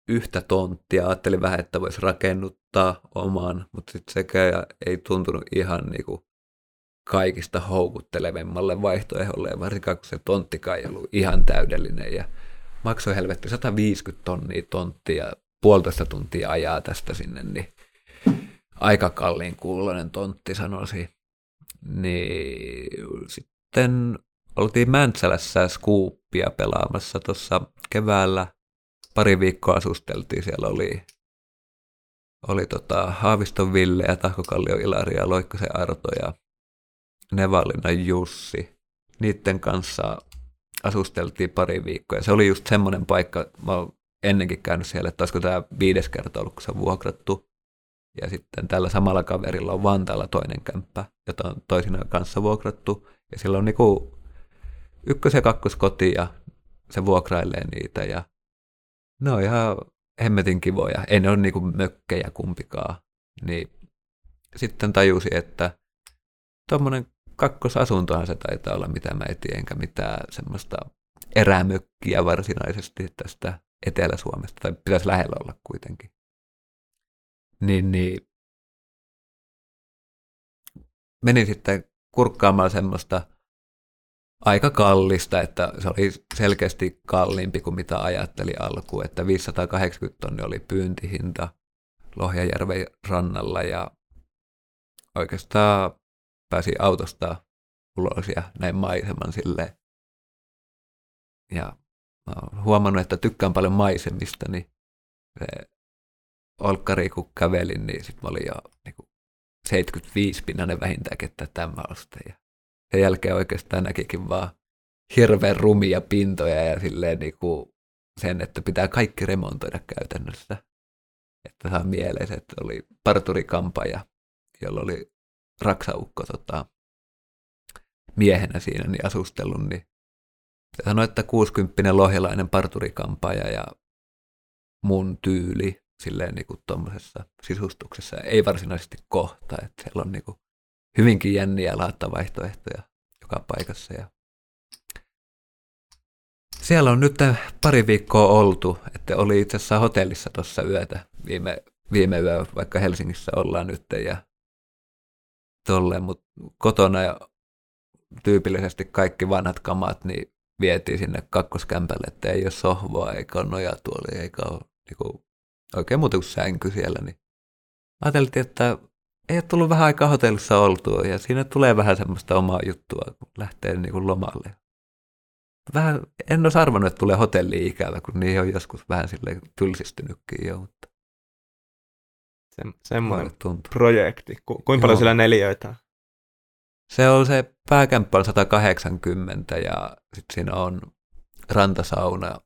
yhtä tonttia. Ajattelin vähän, että voisi rakennuttaa oman, mutta sitten sekään ei tuntunut ihan niin kuin kaikista houkuttelevimmalle vaihtoehdolle, ja varsinkaan kun se tonttikaan ei ollut ihan täydellinen, ja maksoi helvetti 150 tonnia tonttia, puolitoista tuntia ajaa tästä sinne, niin aika kalliin kuulonen tontti sanoisi. Niin sitten oltiin Mäntsälässä skuuppia pelaamassa tuossa keväällä. Pari viikkoa asusteltiin, siellä oli, oli tota Haaviston Ville ja Tahkokallio Ilari ja Loikkosen Arto ja Nevalina Jussi. Niiden kanssa asusteltiin pari viikkoa. Se oli just semmoinen paikka, mä oon ennenkin käynyt siellä, että olisiko tämä viides kerta ollut, kun se on vuokrattu. Ja sitten tällä samalla kaverilla on Vantaalla toinen kämppä, jota on toisinaan kanssa vuokrattu. Ja sillä on niinku ykkös- ja kakkoskoti ja se vuokrailee niitä. Ja ne on ihan hemmetin kivoja. Ei ne ole niinku mökkejä kumpikaan. Niin sitten tajusi, että tuommoinen kakkosasuntohan se taitaa olla, mitä mä etin, enkä mitään semmoista erämökkiä varsinaisesti tästä Etelä-Suomesta, tai pitäisi lähellä olla kuitenkin. Niin, niin menin sitten kurkkaamaan semmoista aika kallista, että se oli selkeästi kalliimpi kuin mitä ajattelin alkuun, että 580 tonni oli pyyntihinta, Lohjajärven rannalla ja oikeastaan pääsi autosta ulos ja näin maiseman silleen. Ja mä oon huomannut, että tykkään paljon maisemista, niin se olkkari kun kävelin, niin sitten mä olin jo niin 75 pinnanen vähintäänkin, että tämä oste. Ja sen jälkeen oikeastaan näkikin vaan hirveän rumia pintoja ja silleen niin kuin sen, että pitää kaikki remontoida käytännössä. Että saa mieleen, että oli parturikampaja, jolla oli raksaukko tota, miehenä siinä niin asustellut, niin se sanoi, että 60 lohjalainen parturikampaja ja mun tyyli silleen niin tuommoisessa sisustuksessa ei varsinaisesti kohta, että siellä on niin kuin hyvinkin jänniä laattavaihtoehtoja joka paikassa ja siellä on nyt pari viikkoa oltu, että oli itse asiassa hotellissa tuossa yötä. Viime, viime yö, vaikka Helsingissä ollaan nyt ja tolleen, mutta kotona ja tyypillisesti kaikki vanhat kamat niin vietiin sinne kakkoskämpälle, että ei ole sohvaa, eikä ole nojatuoli, eikä ole niin kuin, oikein muuta kuin sänky siellä. Niin ajateltiin, että ei ole tullut vähän aikaa hotellissa oltua ja siinä tulee vähän semmoista omaa juttua, kun lähtee niin kuin lomalle vähän, en olisi arvannut, että tulee hotelli ikävä, kun niin on joskus vähän sille tylsistynytkin jo, mutta se, semmoinen projekti. Ku, kuinka paljon sillä neliöitä Se on se pääkämppä on 180 ja sitten siinä on rantasauna,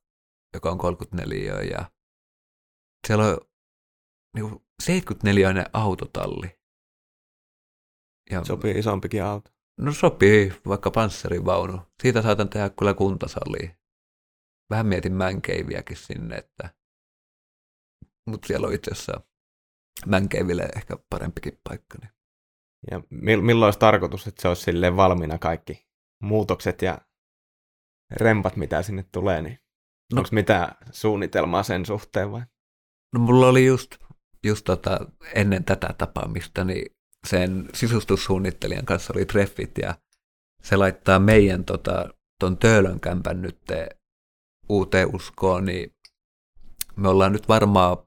joka on 34 ja siellä on niin 74 autotalli. Ja, Sopii isompikin auto. No sopii, vaikka panssarivaunu. Siitä saatan tehdä kyllä kuntasali. Vähän mietin mänkeiviäkin sinne, että... Mutta siellä on itse asiassa mänkeiville ehkä parempikin paikka. Niin. Ja milloin olisi tarkoitus, että se olisi silleen valmiina kaikki muutokset ja rempat, mitä sinne tulee, niin no, onko mitään suunnitelmaa sen suhteen vai? No mulla oli just, just tota, ennen tätä tapaamista, niin sen sisustussuunnittelijan kanssa oli treffit ja se laittaa meidän tota, ton Töölönkämpän nyt uuteen uskoon, niin me ollaan nyt varmaan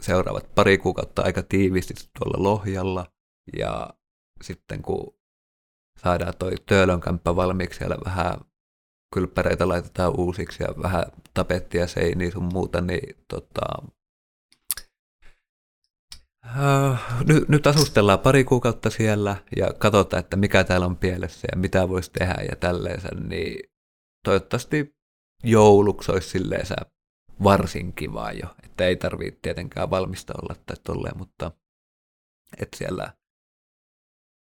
seuraavat pari kuukautta aika tiiviisti tuolla Lohjalla. Ja sitten kun saadaan toi Töölönkämppä valmiiksi, siellä vähän kylppäreitä laitetaan uusiksi ja vähän tapettia seiniä sun muuta, niin tota, Uh, nyt, nyt asustellaan pari kuukautta siellä ja katsotaan, että mikä täällä on pielessä ja mitä voisi tehdä ja tälleensä, niin toivottavasti jouluksi olisi silleensä varsin kiva jo, että ei tarvitse tietenkään valmista olla tai tolleen, mutta että siellä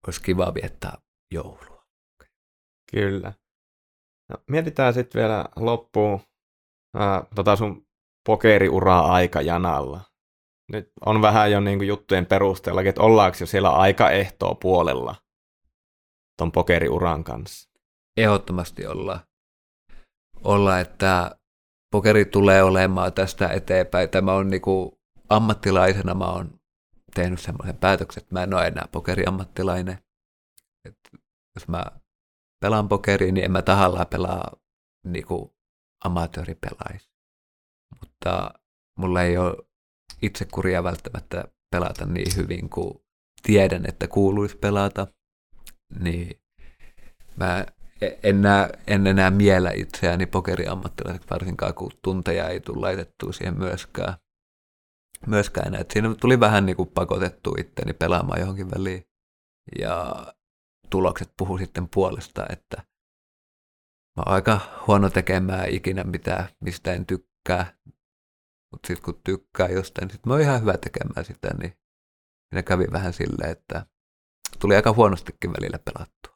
olisi kiva viettää joulua. Kyllä. No, mietitään sitten vielä loppuun ää, tota sun pokeriuraa aika janalla nyt on vähän jo niin kuin juttujen perusteella, että ollaanko jo siellä aika ehtoa puolella ton pokeriuran kanssa? Ehdottomasti olla, olla, että pokeri tulee olemaan tästä eteenpäin. Tämä on niin kuin ammattilaisena, mä oon tehnyt semmoisen päätöksen, että mä en ole enää pokeriammattilainen. Et jos mä pelaan pokeria, niin en mä tahallaan pelaa niin kuin amatööripelais. Mutta mulla ei ole itsekuria välttämättä pelata niin hyvin kuin tiedän, että kuuluisi pelata, niin mä en, näe, en enää miellä itseäni pokeriammattilaiseksi, varsinkaan kun tunteja ei tule laitettua siihen myöskään. Myöskään että siinä tuli vähän niin kuin pakotettu itteni pelaamaan johonkin väliin. Ja tulokset puhu sitten puolesta, että mä oon aika huono tekemään ikinä mitä, mistä en tykkää. Mutta sitten kun tykkää jostain, sitten mä oon ihan hyvä tekemään sitä, niin siinä kävi vähän silleen, että tuli aika huonostikin välillä pelattua.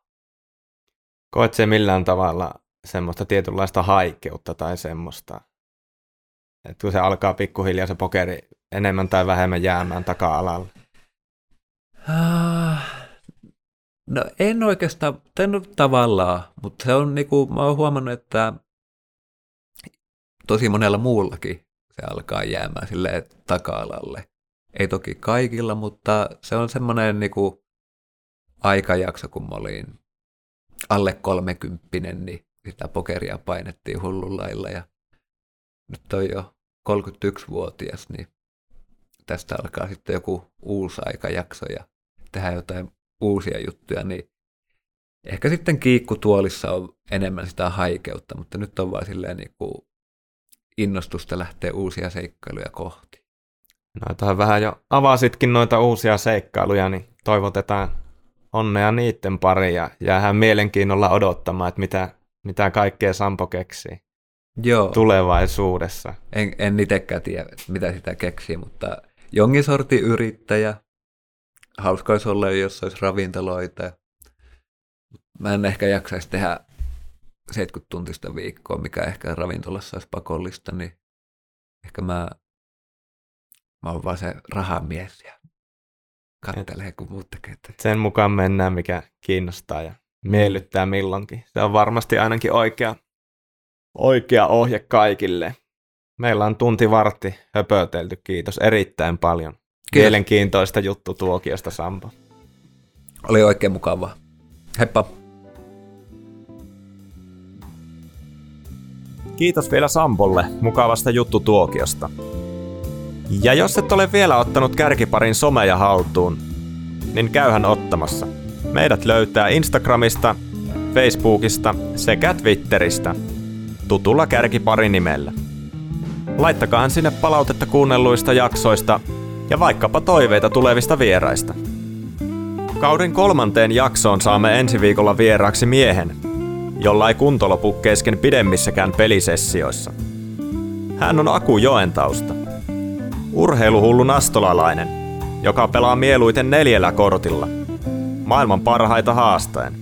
Koet se millään tavalla semmoista tietynlaista haikeutta tai semmoista, että kun se alkaa pikkuhiljaa se pokeri enemmän tai vähemmän jäämään taka-alalle? Ah, no en oikeastaan, en tavallaan, mutta se on niinku, mä oon huomannut, että tosi monella muullakin se alkaa jäämään sille taka-alalle. Ei toki kaikilla, mutta se on semmoinen niin kuin aikajakso, kun mä olin alle kolmekymppinen, niin sitä pokeria painettiin hullun lailla ja nyt on jo 31-vuotias, niin tästä alkaa sitten joku uusi aikajakso ja tehdään jotain uusia juttuja, niin ehkä sitten kiikkutuolissa on enemmän sitä haikeutta, mutta nyt on vaan silleen niin kuin innostusta lähteä uusia seikkailuja kohti. Noitahan vähän jo avasitkin noita uusia seikkailuja, niin toivotetaan onnea niiden pariin ja jäähän mielenkiinnolla odottamaan, että mitä, mitä kaikkea Sampo keksii Joo, tulevaisuudessa. en, en itsekään tiedä, mitä sitä keksii, mutta jonkin sortin yrittäjä. Hauska olisi olla, jos olisi ravintoloita. Mä en ehkä jaksaisi tehdä 70 tuntista viikkoa, mikä ehkä ravintolassa olisi pakollista, niin ehkä mä, mä oon vaan se rahamies ja kattelee, kun muut tekee. töitä. Sen mukaan mennään, mikä kiinnostaa ja miellyttää milloinkin. Se on varmasti ainakin oikea, oikea ohje kaikille. Meillä on tunti vartti höpötelty, kiitos erittäin paljon. Kiitos. Mielenkiintoista juttu tuokiosta, Sampo. Oli oikein mukavaa. Heippa! Kiitos vielä Sampolle mukavasta juttutuokiosta. Ja jos et ole vielä ottanut kärkiparin someja haltuun, niin käyhän ottamassa. Meidät löytää Instagramista, Facebookista sekä Twitteristä tutulla kärkiparin nimellä. Laittakaan sinne palautetta kuunnelluista jaksoista ja vaikkapa toiveita tulevista vieraista. Kauden kolmanteen jaksoon saamme ensi viikolla vieraaksi miehen, jolla ei kunto lopu kesken pidemmissäkään pelisessioissa. Hän on Aku Joen tausta. Urheiluhullu nastolalainen, joka pelaa mieluiten neljällä kortilla. Maailman parhaita haastaen.